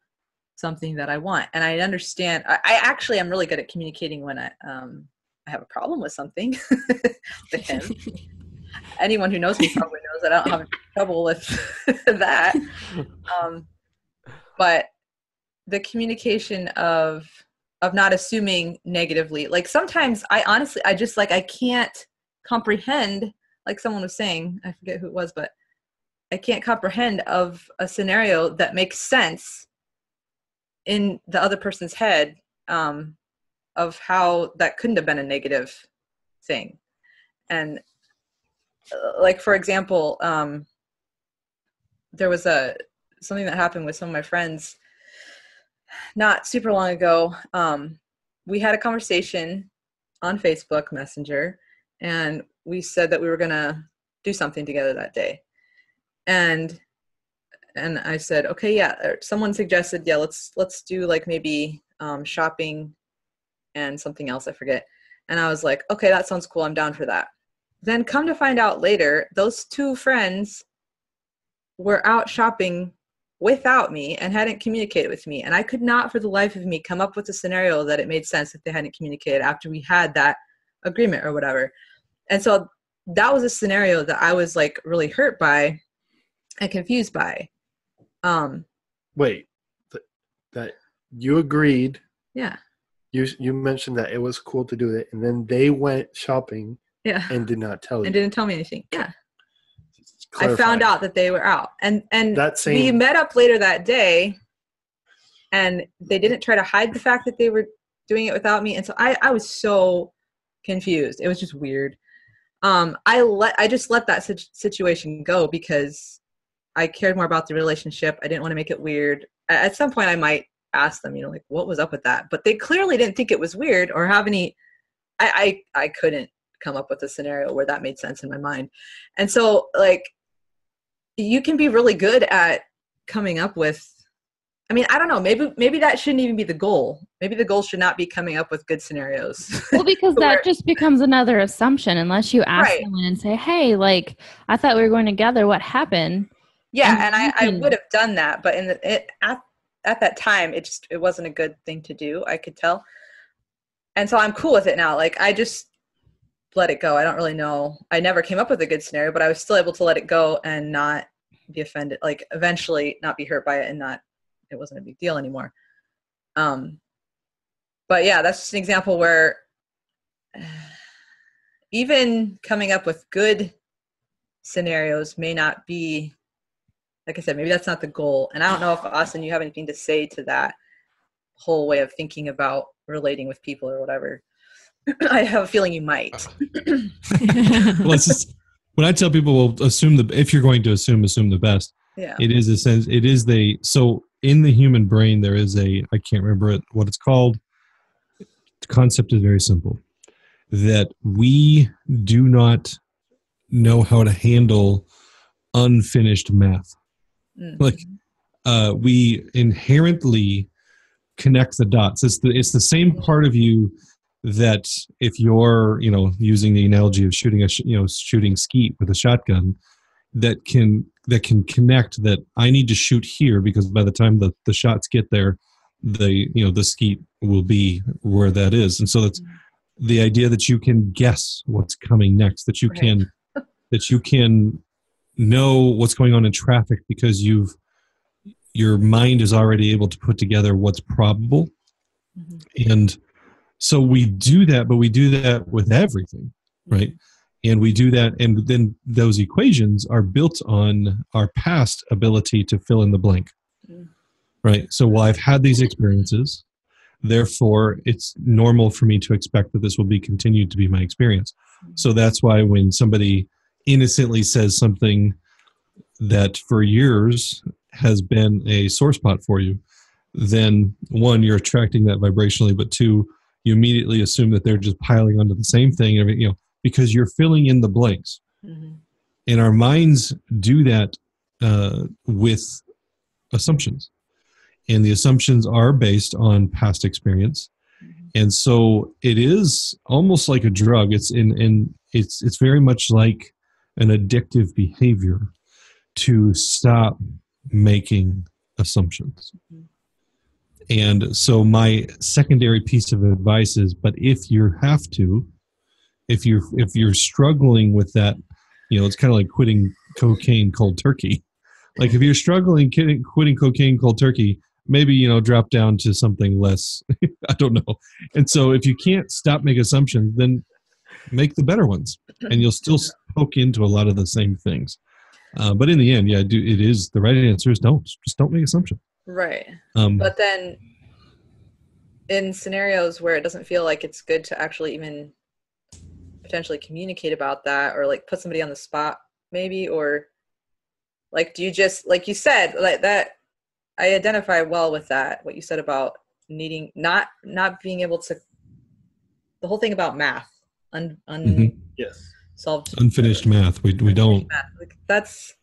something that I want. And I understand. I, I actually am really good at communicating when I um, I have a problem with something with him. Anyone who knows me probably knows that I don't have trouble with that. Um, but the communication of of not assuming negatively. Like sometimes I honestly I just like I can't comprehend like someone was saying, I forget who it was, but I can't comprehend of a scenario that makes sense in the other person's head um, of how that couldn't have been a negative thing and uh, like for example um, there was a something that happened with some of my friends not super long ago. Um, we had a conversation on Facebook Messenger, and we said that we were gonna do something together that day. And and I said, okay, yeah. Someone suggested, yeah, let's let's do like maybe um, shopping and something else. I forget. And I was like, okay, that sounds cool. I'm down for that. Then come to find out later, those two friends were out shopping without me and hadn't communicated with me. And I could not for the life of me come up with a scenario that it made sense if they hadn't communicated after we had that agreement or whatever. And so that was a scenario that I was like really hurt by and confused by. Um Wait, th- that you agreed. yeah. You you mentioned that it was cool to do it, and then they went shopping Yeah. and did not tell you. And didn't tell me anything. Yeah. I found out that they were out. And and that we met up later that day and they didn't try to hide the fact that they were doing it without me and so i i was so confused it was just weird um i let i just let that situation go because i cared more about the relationship. I didn't want to make it weird. At some point i might ask them you know like what was up with that? But they clearly didn't think it was weird or have any i i, I couldn't come up with a scenario where that made sense in my mind. And so like you can be really good at coming up with i mean i don't know maybe maybe that shouldn't even be the goal. Maybe the goal should not be coming up with good scenarios. Well because Where- that just becomes another assumption. Unless you ask Right. someone and say hey like i thought we were going together. What happened yeah And and i i would have done that but in the it, at at that time it just it wasn't a good thing to do i could tell. And so i'm cool with it now like i just let it go. I don't really know. I never came up with a good scenario but i was still able to let it go and not be offended like eventually not be hurt by it and not it wasn't a big deal anymore. Um but yeah that's just an example where even coming up with good scenarios may not be like i said maybe that's not the goal and i don't know if austin you have anything to say to that whole way of thinking about relating with people or whatever i have a feeling you might uh-huh. well, it's just when I tell people, well, assume the if you're going to assume, assume the best. yeah It is a sense. It is the so in the human brain there is a I can't remember it what it's called. The concept is very simple. That we do not know how to handle unfinished math. Mm. like, Uh, we inherently connect the dots. It's the it's the same part of you that if you're you know using the analogy of shooting a sh- you know shooting skeet with a shotgun that can that can connect that I need to shoot here because by the time the, the shots get there, the you know the skeet will be where that is, and so that's the idea that you can guess what's coming next, that you Right. can that you can know what's going on in traffic because you've your mind is already able to put together what's probable, Mhm. and so we do that, but we do that with everything, right? and we do that and then those equations are built on our past ability to fill in the blank Mm. right so well i've had these experiences therefore it's normal for me to expect that this will be continued to be my experience so that's why when somebody innocently says something that for years has been a sore spot for you. Then one you're attracting that vibrationally but two you immediately assume that they're just piling onto the same thing you know because you're filling in the blanks. Mhm. and our minds do that uh, with assumptions. And the assumptions are based on past experience. And so it is almost like a drug. It's in in it's it's very much like an addictive behavior to stop making assumptions. And so my secondary piece of advice is but if you have to if you're if you're struggling with that you know it's kind of like quitting cocaine cold turkey. Like if you're struggling quitting, cocaine cold turkey maybe you know drop down to something less i don't know. And so if you can't stop make assumptions then make the better ones and you'll still poke into a lot of the same things. Uh, but in the end yeah do it is the right answer is don't. Just don't make assumptions. Right. Um, but then in scenarios where it doesn't feel like it's good to actually even potentially communicate about that or like put somebody on the spot maybe or like do you just like you said like that i identify well with that what you said about needing not not being able to the whole thing about math un, Mhm. Yes. unsolved Unfinished math. We we don't. math. Like, that's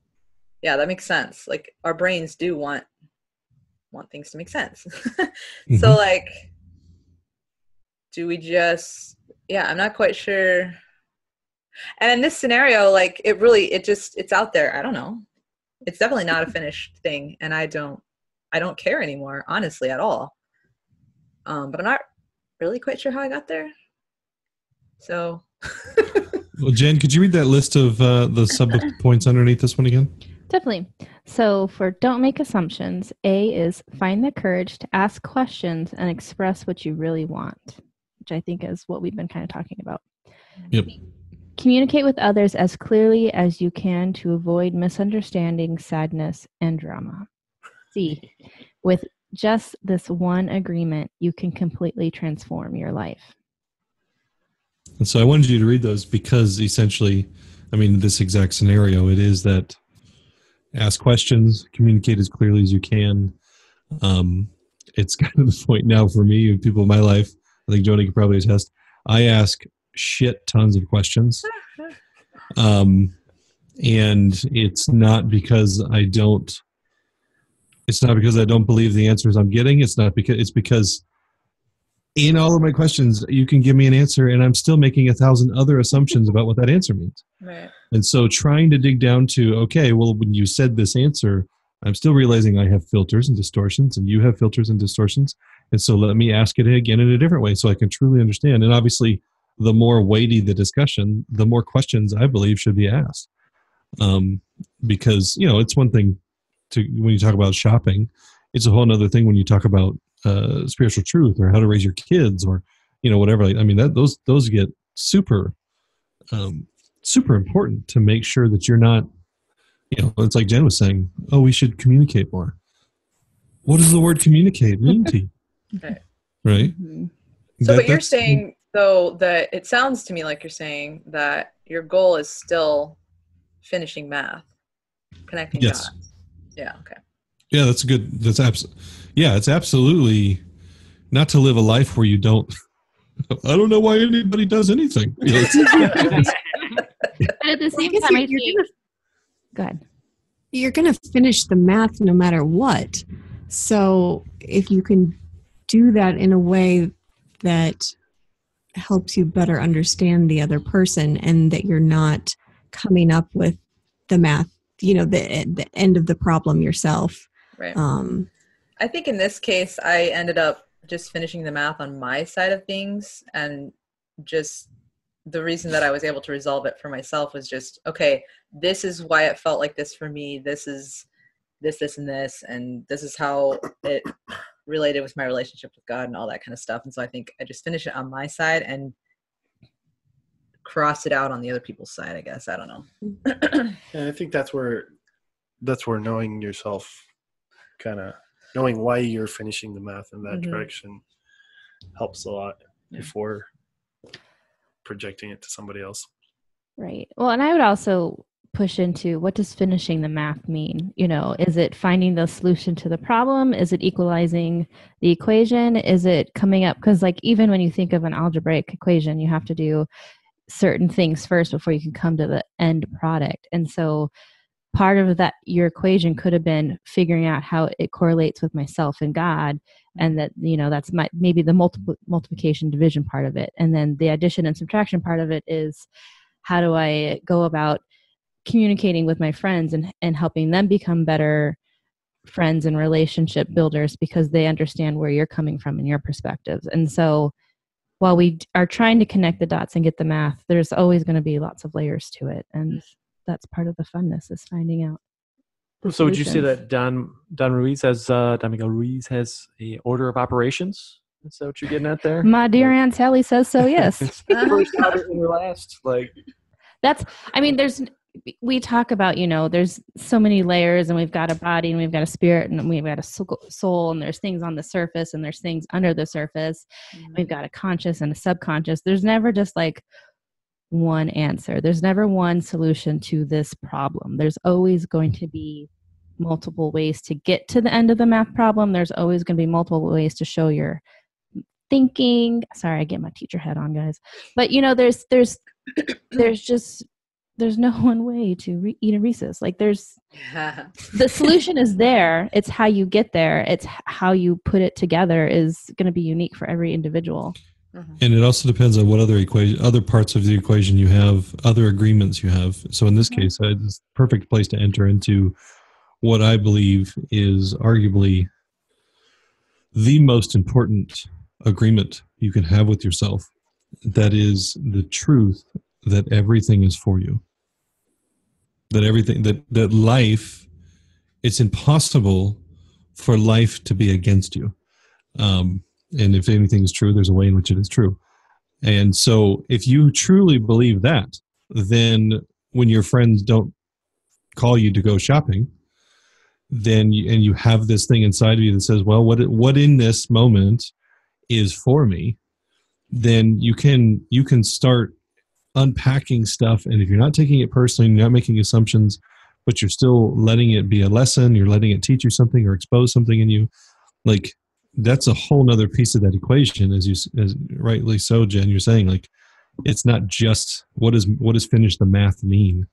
yeah that makes sense like our brains do want want things to make sense so Mhm. like do we just yeah i'm not quite sure and in this scenario like it really it just it's out there i don't know it's definitely not a finished thing and i don't i don't care anymore honestly at all um but i'm not really quite sure how i got there so Well, Jen, could you read that list of uh, the sub points underneath this one again? Definitely. So for don't make assumptions, A is find the courage to ask questions and express what you really want, which I think is what we've been kind of talking about. Yep. Communicate with others as clearly as you can to avoid misunderstanding, sadness, and drama. C, with just this one agreement, you can completely transform your life. And so I wanted you to read those because essentially, I mean, this exact scenario, it is that ask questions, communicate as clearly as you can. Um, it's kind of the point now for me and people in my life. I think Joanie could probably attest. I ask shit tons of questions. Um, and it's not because I don't, it's not because I don't believe the answers I'm getting. It's not because, it's because in all of my questions, you can give me an answer, and I'm still making a thousand other assumptions about what that answer means. right And so, trying to dig down to, okay, well, when you said this answer, I'm still realizing I have filters and distortions, and you have filters and distortions. And so, let me ask it again in a different way so I can truly understand. And obviously, the more weighty the discussion, the more questions I believe should be asked. Um, because, you know, it's one thing to, when you talk about shopping, it's a whole other thing when you talk about uh, spiritual truth or how to raise your kids or you know whatever like, i mean that those those get super um, super important to make sure that you're not you know it's like jen was saying oh we should communicate more what does the word communicate mean to you Right. right Mhm. So, That- but you're saying though that it sounds to me like you're saying that your goal is still finishing math, connecting Yes. dots. Yeah. Okay. yeah that's a good that's abs- yeah it's absolutely not to live a life where you don't i don't know why anybody does anything You know, But at the same Because time, you're, I you're think, gonna, go ahead. you're gonna finish the math no matter what. So if you can do that in a way that helps you better understand the other person and that you're not coming up with the math, you know, the the end of the problem yourself. Right. Um, I think in this case, I ended up just finishing the math on my side of things, and just the reason that I was able to resolve it for myself was just okay. This is why it felt like this for me. This is this, this, and this, and this is how it related with my relationship with God and all that kind of stuff. And so I think I just finished it on my side and cross it out on the other people's side. I guess I don't know. And I think that's where that's where knowing yourself kind of knowing why you're finishing the math in that Mhm. direction helps a lot Yeah. before projecting it to somebody else. Right. Well, and I would also push into what does finishing the math mean? You know, is it finding the solution to the problem? Is it equalizing the equation? Is it coming up? Because, like, even when you think of an algebraic equation, you have to do certain things first before you can come to the end product. And so, part of that, your equation mm-hmm. could have been figuring out how it correlates with myself and God. And that, you know, that's my maybe the multiple multiplication division part of it. And then the addition and subtraction part of it is how do I go about communicating with my friends and, and helping them become better friends and relationship builders because they understand where you're coming from and your perspectives. And so while we are trying to connect the dots and get the math, there's always going to be lots of layers to it. And that's part of the funness is finding out. the So would you say that Don Don Ruiz has uh, Don Miguel Ruiz has a order of operations? Is that what you're getting at there? My dear Aunt Sally says so, yes. First, Robert, and last. Like that's i mean there's we talk about you know there's so many layers and we've got a body and we've got a spirit and we've got a soul- soul and there's things on the surface and there's things under the surface we've got a conscious and a subconscious there's never just like one answer. There's never one solution to this problem. There's always going to be multiple ways to get to the end of the math problem. There's always going to be multiple ways to show your thinking. Sorry, I get my teacher head on, guys. But you know, there's there's there's just there's no one way to re- eat a Reese's. Like there's the solution is there. It's how you get there. It's how you put it together is going to be unique for every individual. Mhm. And it also depends on what other equation, other parts of the equation you have, other agreements you have. So in this Mhm. case, it's the perfect place to enter into what I believe is arguably the most important agreement you can have with yourself. That is the truth that everything is for you. That everything that that life, it's impossible for life to be against you. Um, and if anything is true, there's a way in which it is true. And so, if you truly believe that, then when your friends don't call you to go shopping, then you, and you have this thing inside of you that says, "Well, what what in this moment is for me?" Then you can you can start unpacking stuff, and if you're not taking it personally, you're not making assumptions, but you're still letting it be a lesson, you're letting it teach you something or expose something in you, like that's a whole nother piece of that equation as you as rightly so jen you're saying like it's not just what is what does finish the math mean?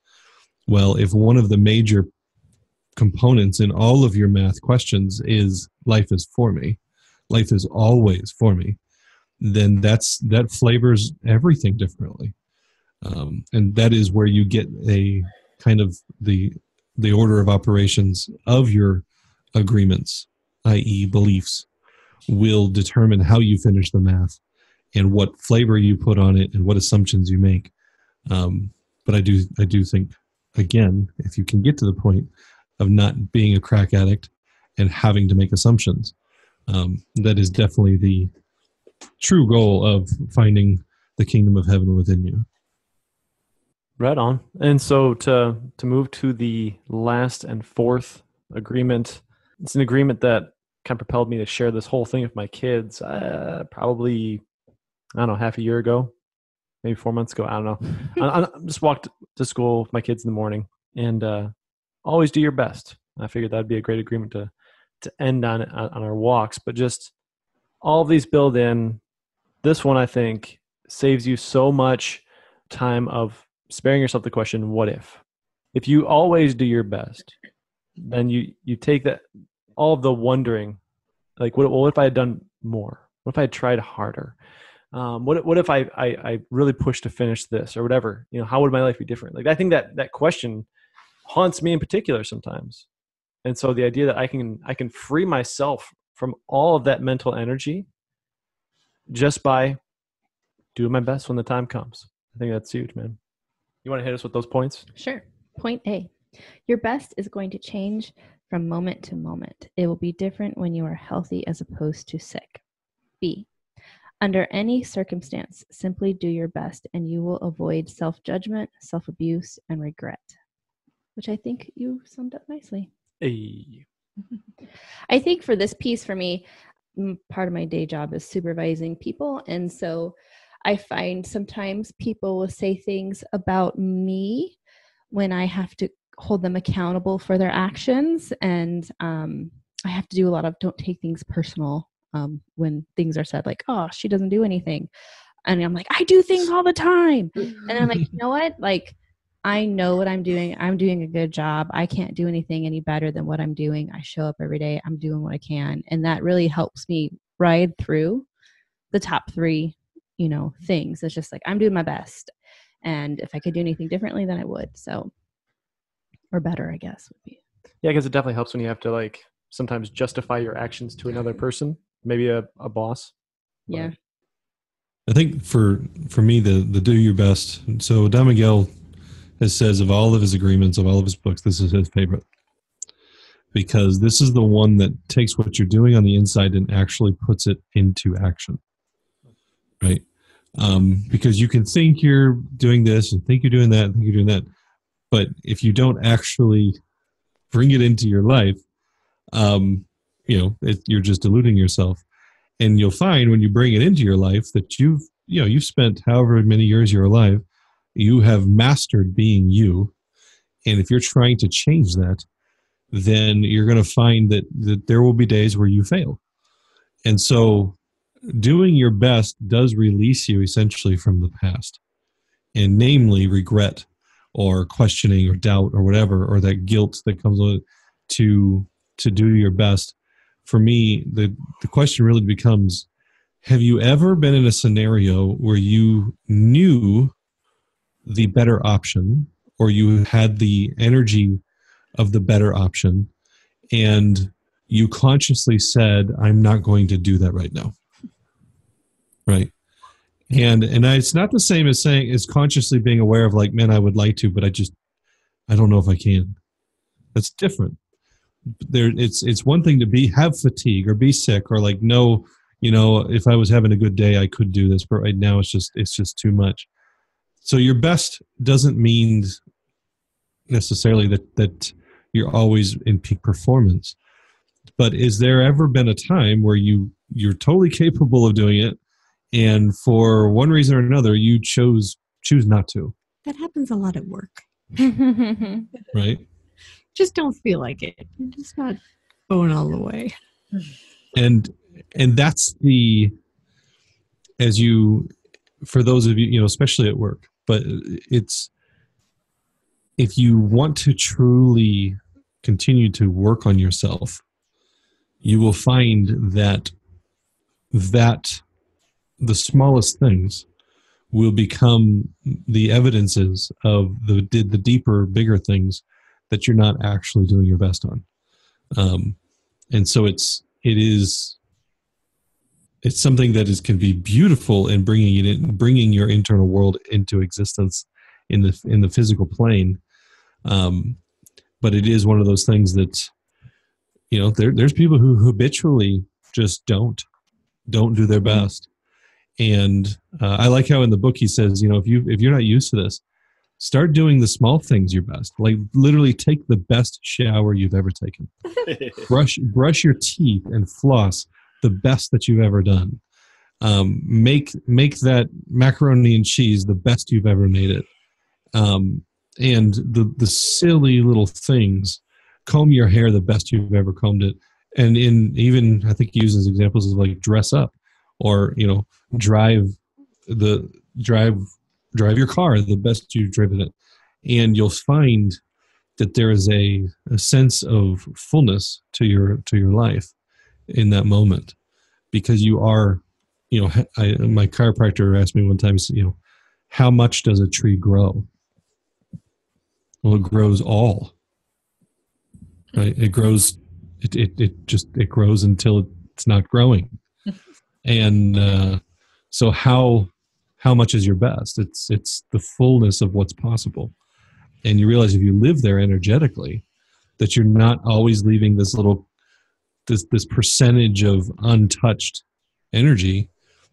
Well if one of the major components in all of your math questions is life is for me life is always for me then that's that flavors everything differently. Um, and that is where you get a kind of the the order of operations of your agreements i.e beliefs will determine how you finish the math and what flavor you put on it and what assumptions you make. Um, but I do, I do think, again, if you can get to the point of not being a crack addict and having to make assumptions, um, that is definitely the true goal of finding the kingdom of heaven within you. Right on. And so to to move to the last and fourth agreement, it's an agreement that kind of propelled me to share this whole thing with my kids. Uh, probably I don't know, half a year ago, maybe four months ago. I don't know. I, I just walked to school with my kids in the morning, and uh, always do your best. I figured that'd be a great agreement to to end on on our walks. But just all of these build in. This one, I think, saves you so much time of sparing yourself the question, "What if?" If you always do your best, then you you take that all of the wondering, like, what, what if I had done more? What if I had tried harder? Um, what what if I, I I really pushed to finish this or whatever? You know, how would my life be different? Like I think that that question haunts me in particular sometimes, and so the idea that I can I can free myself from all of that mental energy just by doing my best when the time comes. I think that's huge, man. You want to hit us with those points? Sure. Point A Your best is going to change from moment to moment. It will be different when you are healthy as opposed to sick. B. Under any circumstance, simply do your best and you will avoid self judgment, self abuse, and regret. Which I think you summed up nicely. Hey. I think for this piece, for me, part of my day job is supervising people. And so I find sometimes people will say things about me when I have to hold them accountable for their actions. And um, I have to do a lot of don't take things personal um, when things are said, like, oh, she doesn't do anything. And I'm like, I do things all the time. And I'm like, you know what? Like, I know what I'm doing. I'm doing a good job. I can't do anything any better than what I'm doing. I show up every day. I'm doing what I can. And that really helps me ride through the top three, you know, things. It's just like I'm doing my best. And if I could do anything differently, then I would. So, or better, I guess, would be. Yeah, because it definitely helps when you have to like sometimes justify your actions to another person, maybe a, a boss. Yeah. I think for for me the the do your best. So Don Miguel has says of all of his agreements of all of his books, this is his favorite because this is the one that takes what you're doing on the inside and actually puts it into action. Right? Um, because you can think you're doing this and think you're doing that, and think you're doing that, but if you don't actually bring it into your life, um, you know, it, you're just deluding yourself. And you'll find when you bring it into your life that you've you know you've spent however many years you're alive you have mastered being you. And if you're trying to change that then you're going to find that, that there will be days where you fail. And so doing your best does release you essentially from the past and namely regret or questioning or doubt or whatever or that guilt that comes with it to to do your best. For me the the question really becomes have you ever been in a scenario where you knew the better option or you had the energy of the better option and you consciously said i'm not going to do that right now. Right and and I, it's not the same as saying is consciously being aware of like man i would like to but i just i don't know if i can. That's different. There it's it's one thing to be have fatigue or be sick or like no you know if i was having a good day i could do this but right now it's just it's just too much. So your best doesn't mean necessarily that that you're always in peak performance. But is there ever been a time where you you're totally capable of doing it and for one reason or another you chose choose not to That happens a lot at work. right Just don't feel like it. You're just not going all the way. and and that's the as you for those of you you know especially at work but it's if you want to truly continue to work on yourself you will find that that the smallest things will become the evidences of the did the deeper bigger things that you're not actually doing your best on. Um, and so it's it is it's something that is can be beautiful in bringing it in bringing your internal world into existence in the in the physical plane. Um, but it is one of those things that you know there, there's people who habitually just don't don't do their best and uh, i like how in the book he says you know if you if you're not used to this start doing the small things your best. Like literally take the best shower you've ever taken. Brush brush your teeth and floss the best that you've ever done. Um, make make that macaroni and cheese the best you've ever made it. Um, and the the silly little things comb your hair the best you've ever combed it. And in even i think he uses examples of like dress up or you know drive the drive drive your car the best you've driven it. And you'll find that there is a, a sense of fullness to your to your life in that moment because you are you know I, my chiropractor asked me one time you know how much does a tree grow? Well it grows all right? It grows it, it, it just it grows until it's not growing and uh, so how how much is your best? It's it's the fullness of what's possible. And you realize if you live there energetically that you're not always leaving this little this this percentage of untouched energy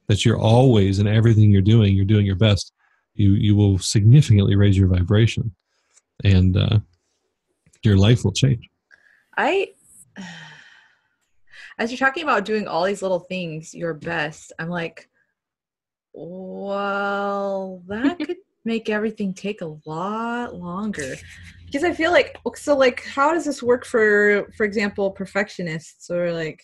that you're always in everything you're doing you're doing your best. You you will significantly raise your vibration. And uh, your life will change. I, as you're talking about doing all these little things your best, I'm like, well, that could make everything take a lot longer. Because I feel like, oh, so like, how does this work for, for example, perfectionists or like,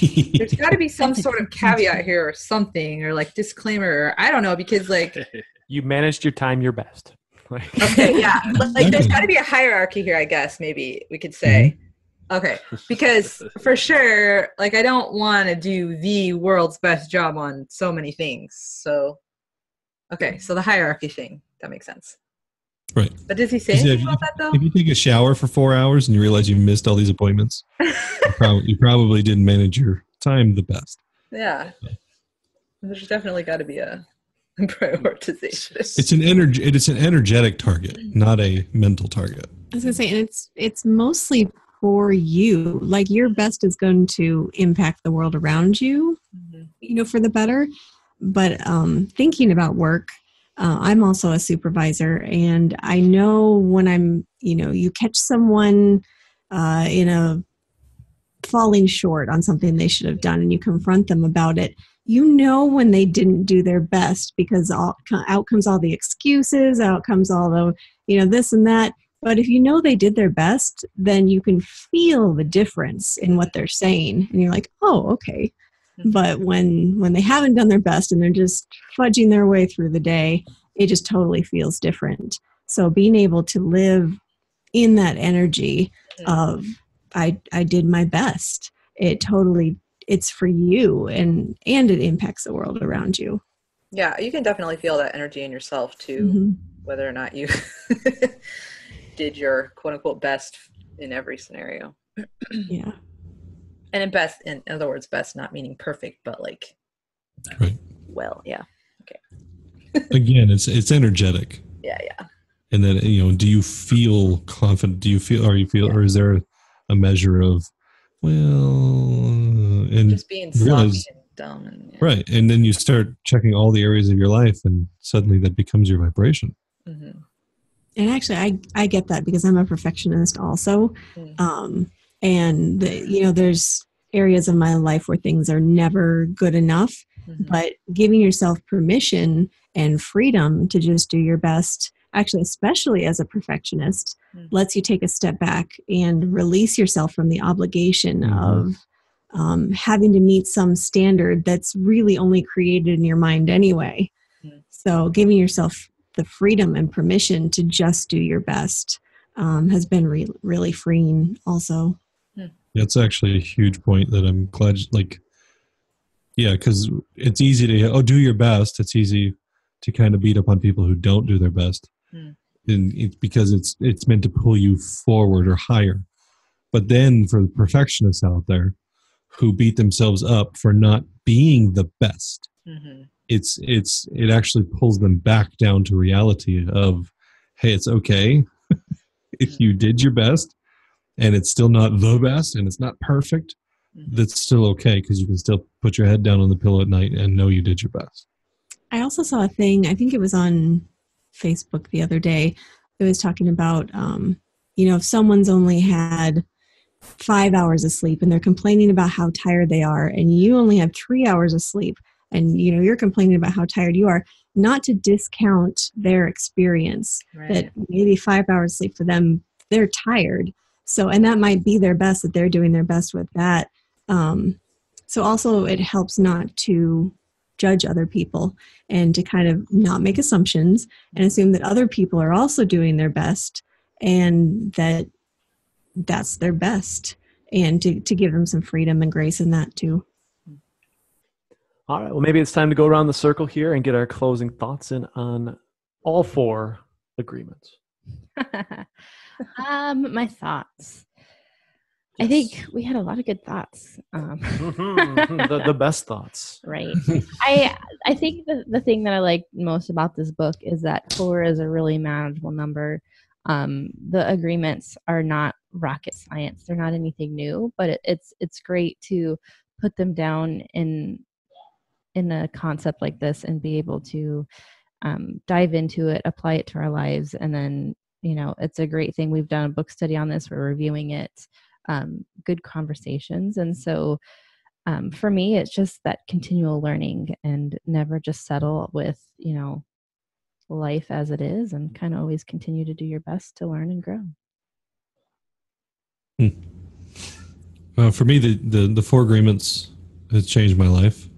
there's got to be some sort of caveat here or something or like disclaimer or I don't know because like You managed your time your best. Like, okay yeah like there's got to be a hierarchy here I guess maybe we could say mm-hmm. Okay because for sure like I don't want to do the world's best job on so many things so okay so the hierarchy thing that makes sense. Right. But does he say anything if, about that though? if you take a shower for four hours and you realize you missed all these appointments you, prob- you probably didn't manage your time the best. Yeah. There's definitely got to be a prioritization. It's an energy it's an energetic target not a mental target. I was gonna say, and it's it's mostly for you. Like your best is going to impact the world around you, Mhm. you know, for the better. But um, thinking about work, uh, I'm also a supervisor, and I know when I'm, you know, you catch someone uh, in a falling short on something they should have done, and you confront them about it. you know when they didn't do their best because all, out comes all the excuses, out comes all the, you know, this and that. But if you know they did their best, then you can feel the difference in what they're saying. And you're like, oh, okay. Mm-hmm. But when when they haven't done their best and they're just fudging their way through the day, it just totally feels different. So being able to live in that energy of I I did my best, it totally it's for you and and it impacts the world around you yeah you can definitely feel that energy in yourself too mm-hmm. whether or not you did your quote unquote best in every scenario yeah and in best in other words best not meaning perfect but like right well yeah okay again it's it's energetic yeah yeah and then you know do you feel confident do you feel are you feel yeah. or is there a measure of well, and just being realize, and dumb, and, yeah. right? And then you start checking all the areas of your life, and suddenly that becomes your vibration. Mm-hmm. And actually, I I get that because I'm a perfectionist also, mm-hmm. um, and the, you know, there's areas of my life where things are never good enough, mm-hmm. but giving yourself permission and freedom to just do your best actually especially as a perfectionist mm-hmm. lets you take a step back and release yourself from the obligation mm-hmm. of um, having to meet some standard that's really only created in your mind anyway mm-hmm. so giving yourself the freedom and permission to just do your best um, has been re- really freeing also that's actually a huge point that i'm glad like yeah because it's easy to oh do your best it's easy to kind of beat up on people who don't do their best Mm. And it's because it's it's meant to pull you forward or higher. But then for the perfectionists out there who beat themselves up for not being the best, mm-hmm. It's it's it actually pulls them back down to reality of, hey, it's okay if you did your best and it's still not the best and it's not perfect mm-hmm. that's still okay because you can still put your head down on the pillow at night and know you did your best. I also saw a thing, I think it was on Facebook the other day. It was talking about, um, you know, if someone's only had five hours of sleep and they're complaining about how tired they are, and you only have three hours of sleep, and you know you're complaining about how tired you are, not to discount their experience. Right. That maybe five hours sleep for them, they're tired. So, and that might be their best that they're doing their best with that. Um, so also it helps not to judge other people and to kind of not make assumptions and assume that other people are also doing their best and that that's their best and to, to give them some freedom and grace in that too all right well maybe it's time to go around the circle here and get our closing thoughts in on all four agreements um my thoughts I think we had a lot of good thoughts. Um, mm-hmm, the, the, best thoughts. Right. I I think the, the thing that I like most about this book is that four is a really manageable number. Um, the agreements are not rocket science; they're not anything new, but it, it's it's great to put them down in in a concept like this and be able to um, dive into it, apply it to our lives, and then you know it's a great thing. We've done a book study on this. We're reviewing it um, good conversations. And so um, for me, it's just that continual learning and never just settle with, you know, life as it is and kind of always continue to do your best to learn and grow. Hmm. Uh, for me, the, the, the four agreements has changed my life.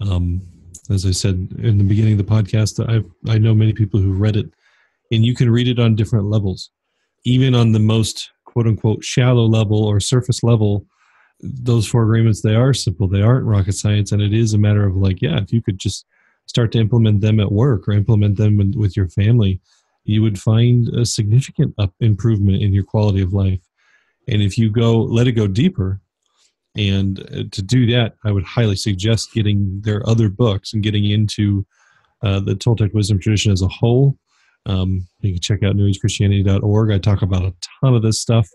Um, as I said in the beginning of the podcast, I I know many people who read it, and you can read it on different levels, even on the most quote unquote shallow level or surface level, those four agreements they are simple. They aren't rocket science, and it is a matter of like, yeah, if you could just start to implement them at work or implement them with your family, you would find a significant up improvement in your quality of life. And if you go let it go deeper, and uh, to do that, I would highly suggest getting their other books and getting into uh, the Toltec wisdom tradition as a whole. Um, you can check out newagechristianity.org. I talk about a ton of this stuff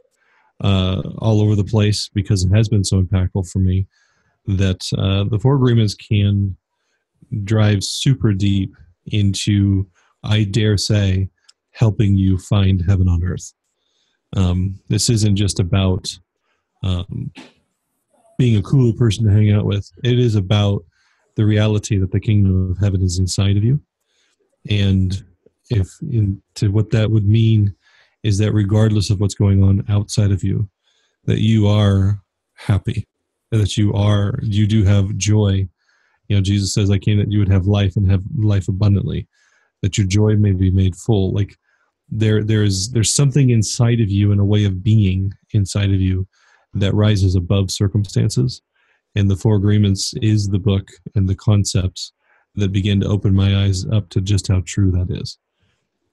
uh, all over the place because it has been so impactful for me that uh, the four agreements can drive super deep into, I dare say, helping you find heaven on earth. Um, this isn't just about um, being a cooler person to hang out with. It is about the reality that the kingdom of heaven is inside of you. And if in, to what that would mean is that regardless of what's going on outside of you, that you are happy, that you are, you do have joy. You know, Jesus says, I came that you would have life and have life abundantly, that your joy may be made full. Like there, there's, there's something inside of you and a way of being inside of you that rises above circumstances. And the Four Agreements is the book and the concepts that begin to open my eyes up to just how true that is.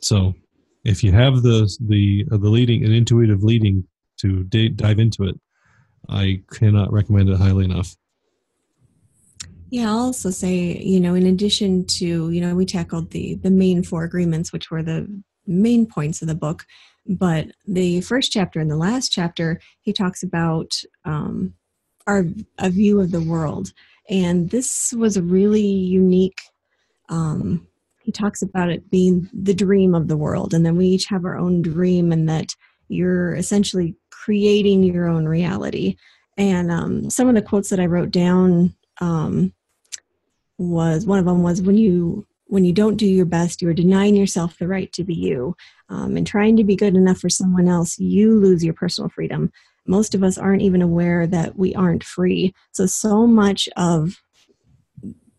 So, if you have the the uh, the leading and intuitive leading to d- dive into it, I cannot recommend it highly enough. Yeah, I'll also say, you know, in addition to, you know, we tackled the the main four agreements, which were the main points of the book, but the first chapter and the last chapter, he talks about um, our a view of the world, and this was a really unique. Um, he talks about it being the dream of the world, and then we each have our own dream, and that you're essentially creating your own reality. And um, some of the quotes that I wrote down um, was one of them was when you when you don't do your best, you are denying yourself the right to be you. Um, and trying to be good enough for someone else, you lose your personal freedom. Most of us aren't even aware that we aren't free. So, so much of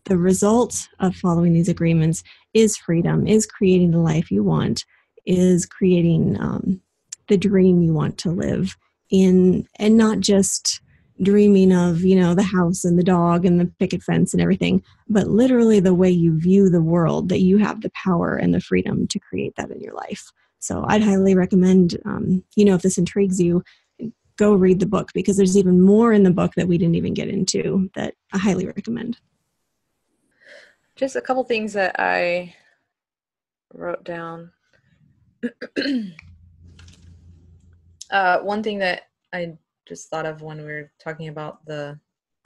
the result of following these agreements is freedom, is creating the life you want, is creating um, the dream you want to live in, and not just dreaming of you know the house and the dog and the picket fence and everything but literally the way you view the world that you have the power and the freedom to create that in your life. So i'd highly recommend um, you know if this intrigues you go read the book because there's even more in the book that we didn't even get into that i highly recommend. Just a couple things that i wrote down. Uh, one thing that i just thought of when we were talking about the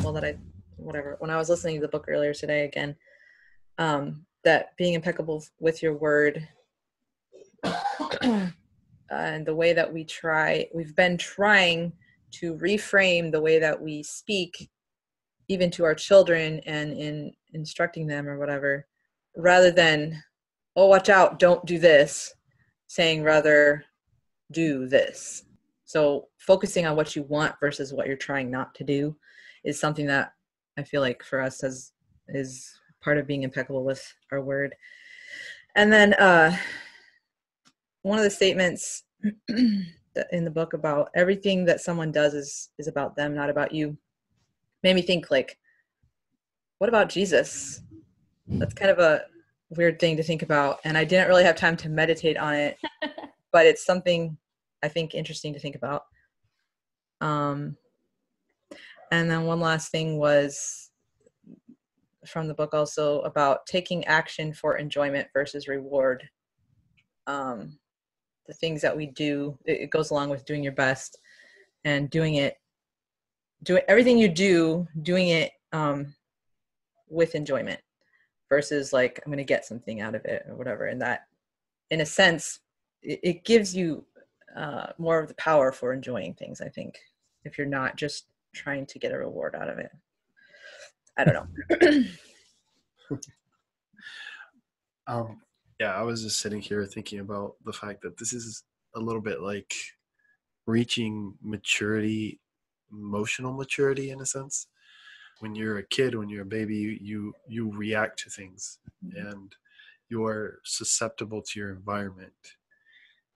well that I whatever when I was listening to the book earlier today again um, that being impeccable with your word and the way that we try we've been trying to reframe the way that we speak even to our children and in instructing them or whatever rather than oh watch out don't do this saying rather do this so focusing on what you want versus what you're trying not to do is something that I feel like for us as is part of being impeccable with our word. And then uh, one of the statements in the book about everything that someone does is is about them, not about you, made me think like, what about Jesus? That's kind of a weird thing to think about, and I didn't really have time to meditate on it, but it's something I think interesting to think about. Um, and then one last thing was from the book also about taking action for enjoyment versus reward. Um, the things that we do, it, it goes along with doing your best and doing it, doing everything you do, doing it um, with enjoyment versus like I'm going to get something out of it or whatever. And that, in a sense, it, it gives you uh, more of the power for enjoying things. I think if you're not just trying to get a reward out of it. I don't know. um, yeah, I was just sitting here thinking about the fact that this is a little bit like reaching maturity, emotional maturity in a sense. When you're a kid, when you're a baby, you you, you react to things, mm-hmm. and you are susceptible to your environment.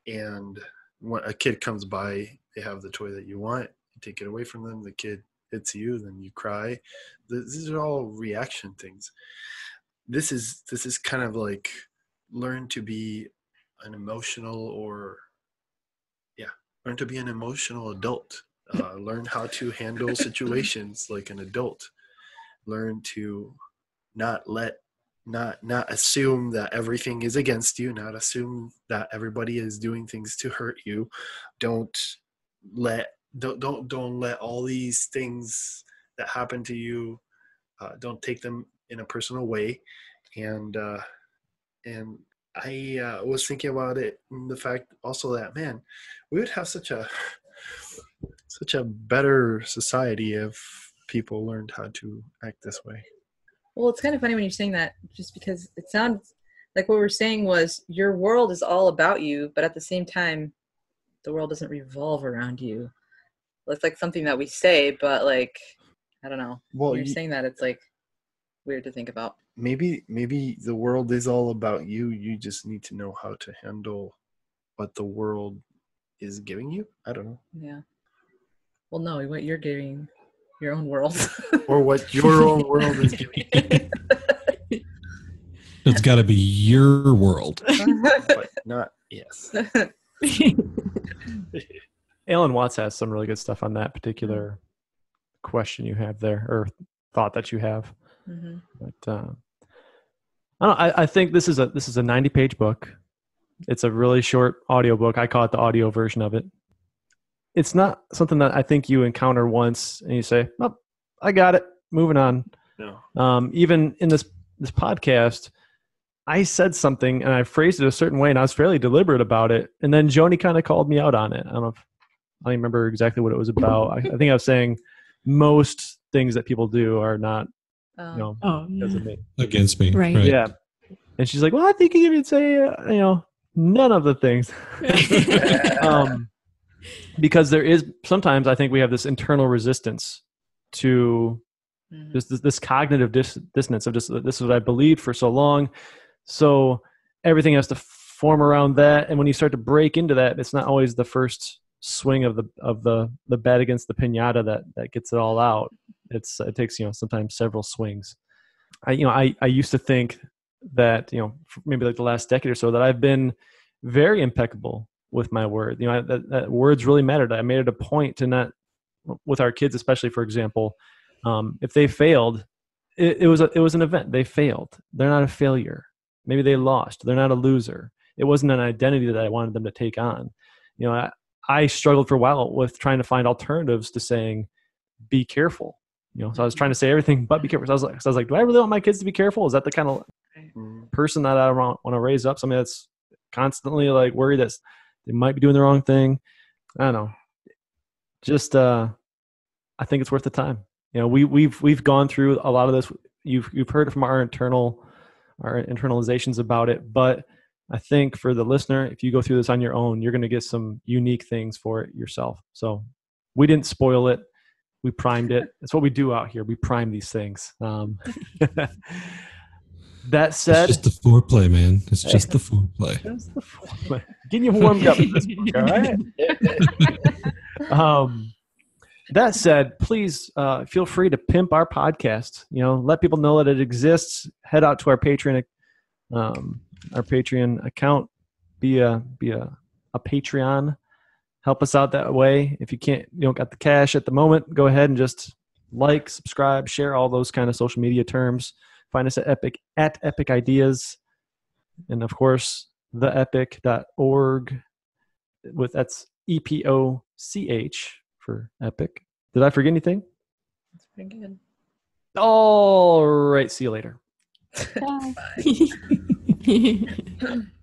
And when a kid comes by, they have the toy that you want, you take it away from them, the kid hits you, then you cry. These are all reaction things. This is this is kind of like learn to be an emotional or yeah, learn to be an emotional adult. Uh, learn how to handle situations like an adult. Learn to not let not not assume that everything is against you not assume that everybody is doing things to hurt you. Don't let don't don't don't let all these things that happen to you uh, don't take them in a personal way. And uh and i uh, was thinking about it the fact also that man we would have such a such a better society if people learned how to act this way Well, it's kind of funny when you're saying that, just because it sounds like what we're saying was your world is all about you, but at the same time, the world doesn't revolve around you. It's like something that we say, but like I don't know. Well, when you're you- saying that, it's like weird to think about. maybe maybe the world is all about you you just need to know how to handle what the world is giving you i don't know Yeah. Well, no, what you're giving your own world. or what your own world is giving you It's got to be your world. but not yes Alan Watts has some really good stuff on that particular question you have there, or thought that you have. Mhm. But uh, I don't. I, I think this is a this is a ninety page book. It's a really short audio book. I call it the audio version of it. It's not something that I think you encounter once and you say, "Oh, I got it. Moving on." no Um, even in this this podcast, I said something and I phrased it a certain way, and I was fairly deliberate about it. And then Joanie kind of called me out on it. I don't know. If, I don't remember exactly what it was about. I, I think I was saying most things that people do are not, Um, you know, Oh, because yeah. me. Against me. Right. Yeah. And she's like, "Well, I think you could say, uh, you know, none of the things." um, because there is sometimes I think we have this internal resistance to mhm. just this, this cognitive dis- dissonance of just this is what I believed for so long. So everything has to form around that, and when you start to break into that, it's not always the first swing of the of the the bat against the pinata that that gets it all out. It's it takes you know sometimes several swings. I you know I I used to think that you know maybe like the last decade or so that I've been very impeccable with my word. You know I, that, that words really mattered. I made it a point to not with our kids, especially for example, um, if they failed, it, it was a, it was an event. They failed. They're not a failure. Maybe they lost. They're not a loser. It wasn't an identity that I wanted them to take on. You know, I, I struggled for a while with trying to find alternatives to saying, "Be careful." You know, so I was trying to say everything but be careful. So I was like, so I was like, do I really want my kids to be careful? Is that the kind of Mm. person that I want, want to raise up? Somebody that's constantly like worried that they might be doing the wrong thing. I don't know. Just, uh, I think it's worth the time. You know, we we've we've gone through a lot of this. You've you've heard from our internal our internalizations about it, but I think for the listener, if you go through this on your own, you're going to get some unique things for it yourself. So we didn't spoil it. We primed it. That's what we do out here. We prime these things. Um, that said, It's just the foreplay, man. It's just the foreplay. Just the foreplay. Getting you warmed up. for this book, all right. um, that said, please uh, feel free to pimp our podcast. You know, let people know that it exists. Head out to our Patreon, um, our Patreon account. Be a be a, a Patreon. Help us out that way. If you can't, you don't got the cash at the moment, go ahead and just like, subscribe, share all those kind of social media terms. Find us at Epoch at Epoch Ideas, and of course theepoch.org. With that's E P O C H for Epoch. Did I forget anything? That's pretty good. All right. See you later. Bye. Bye.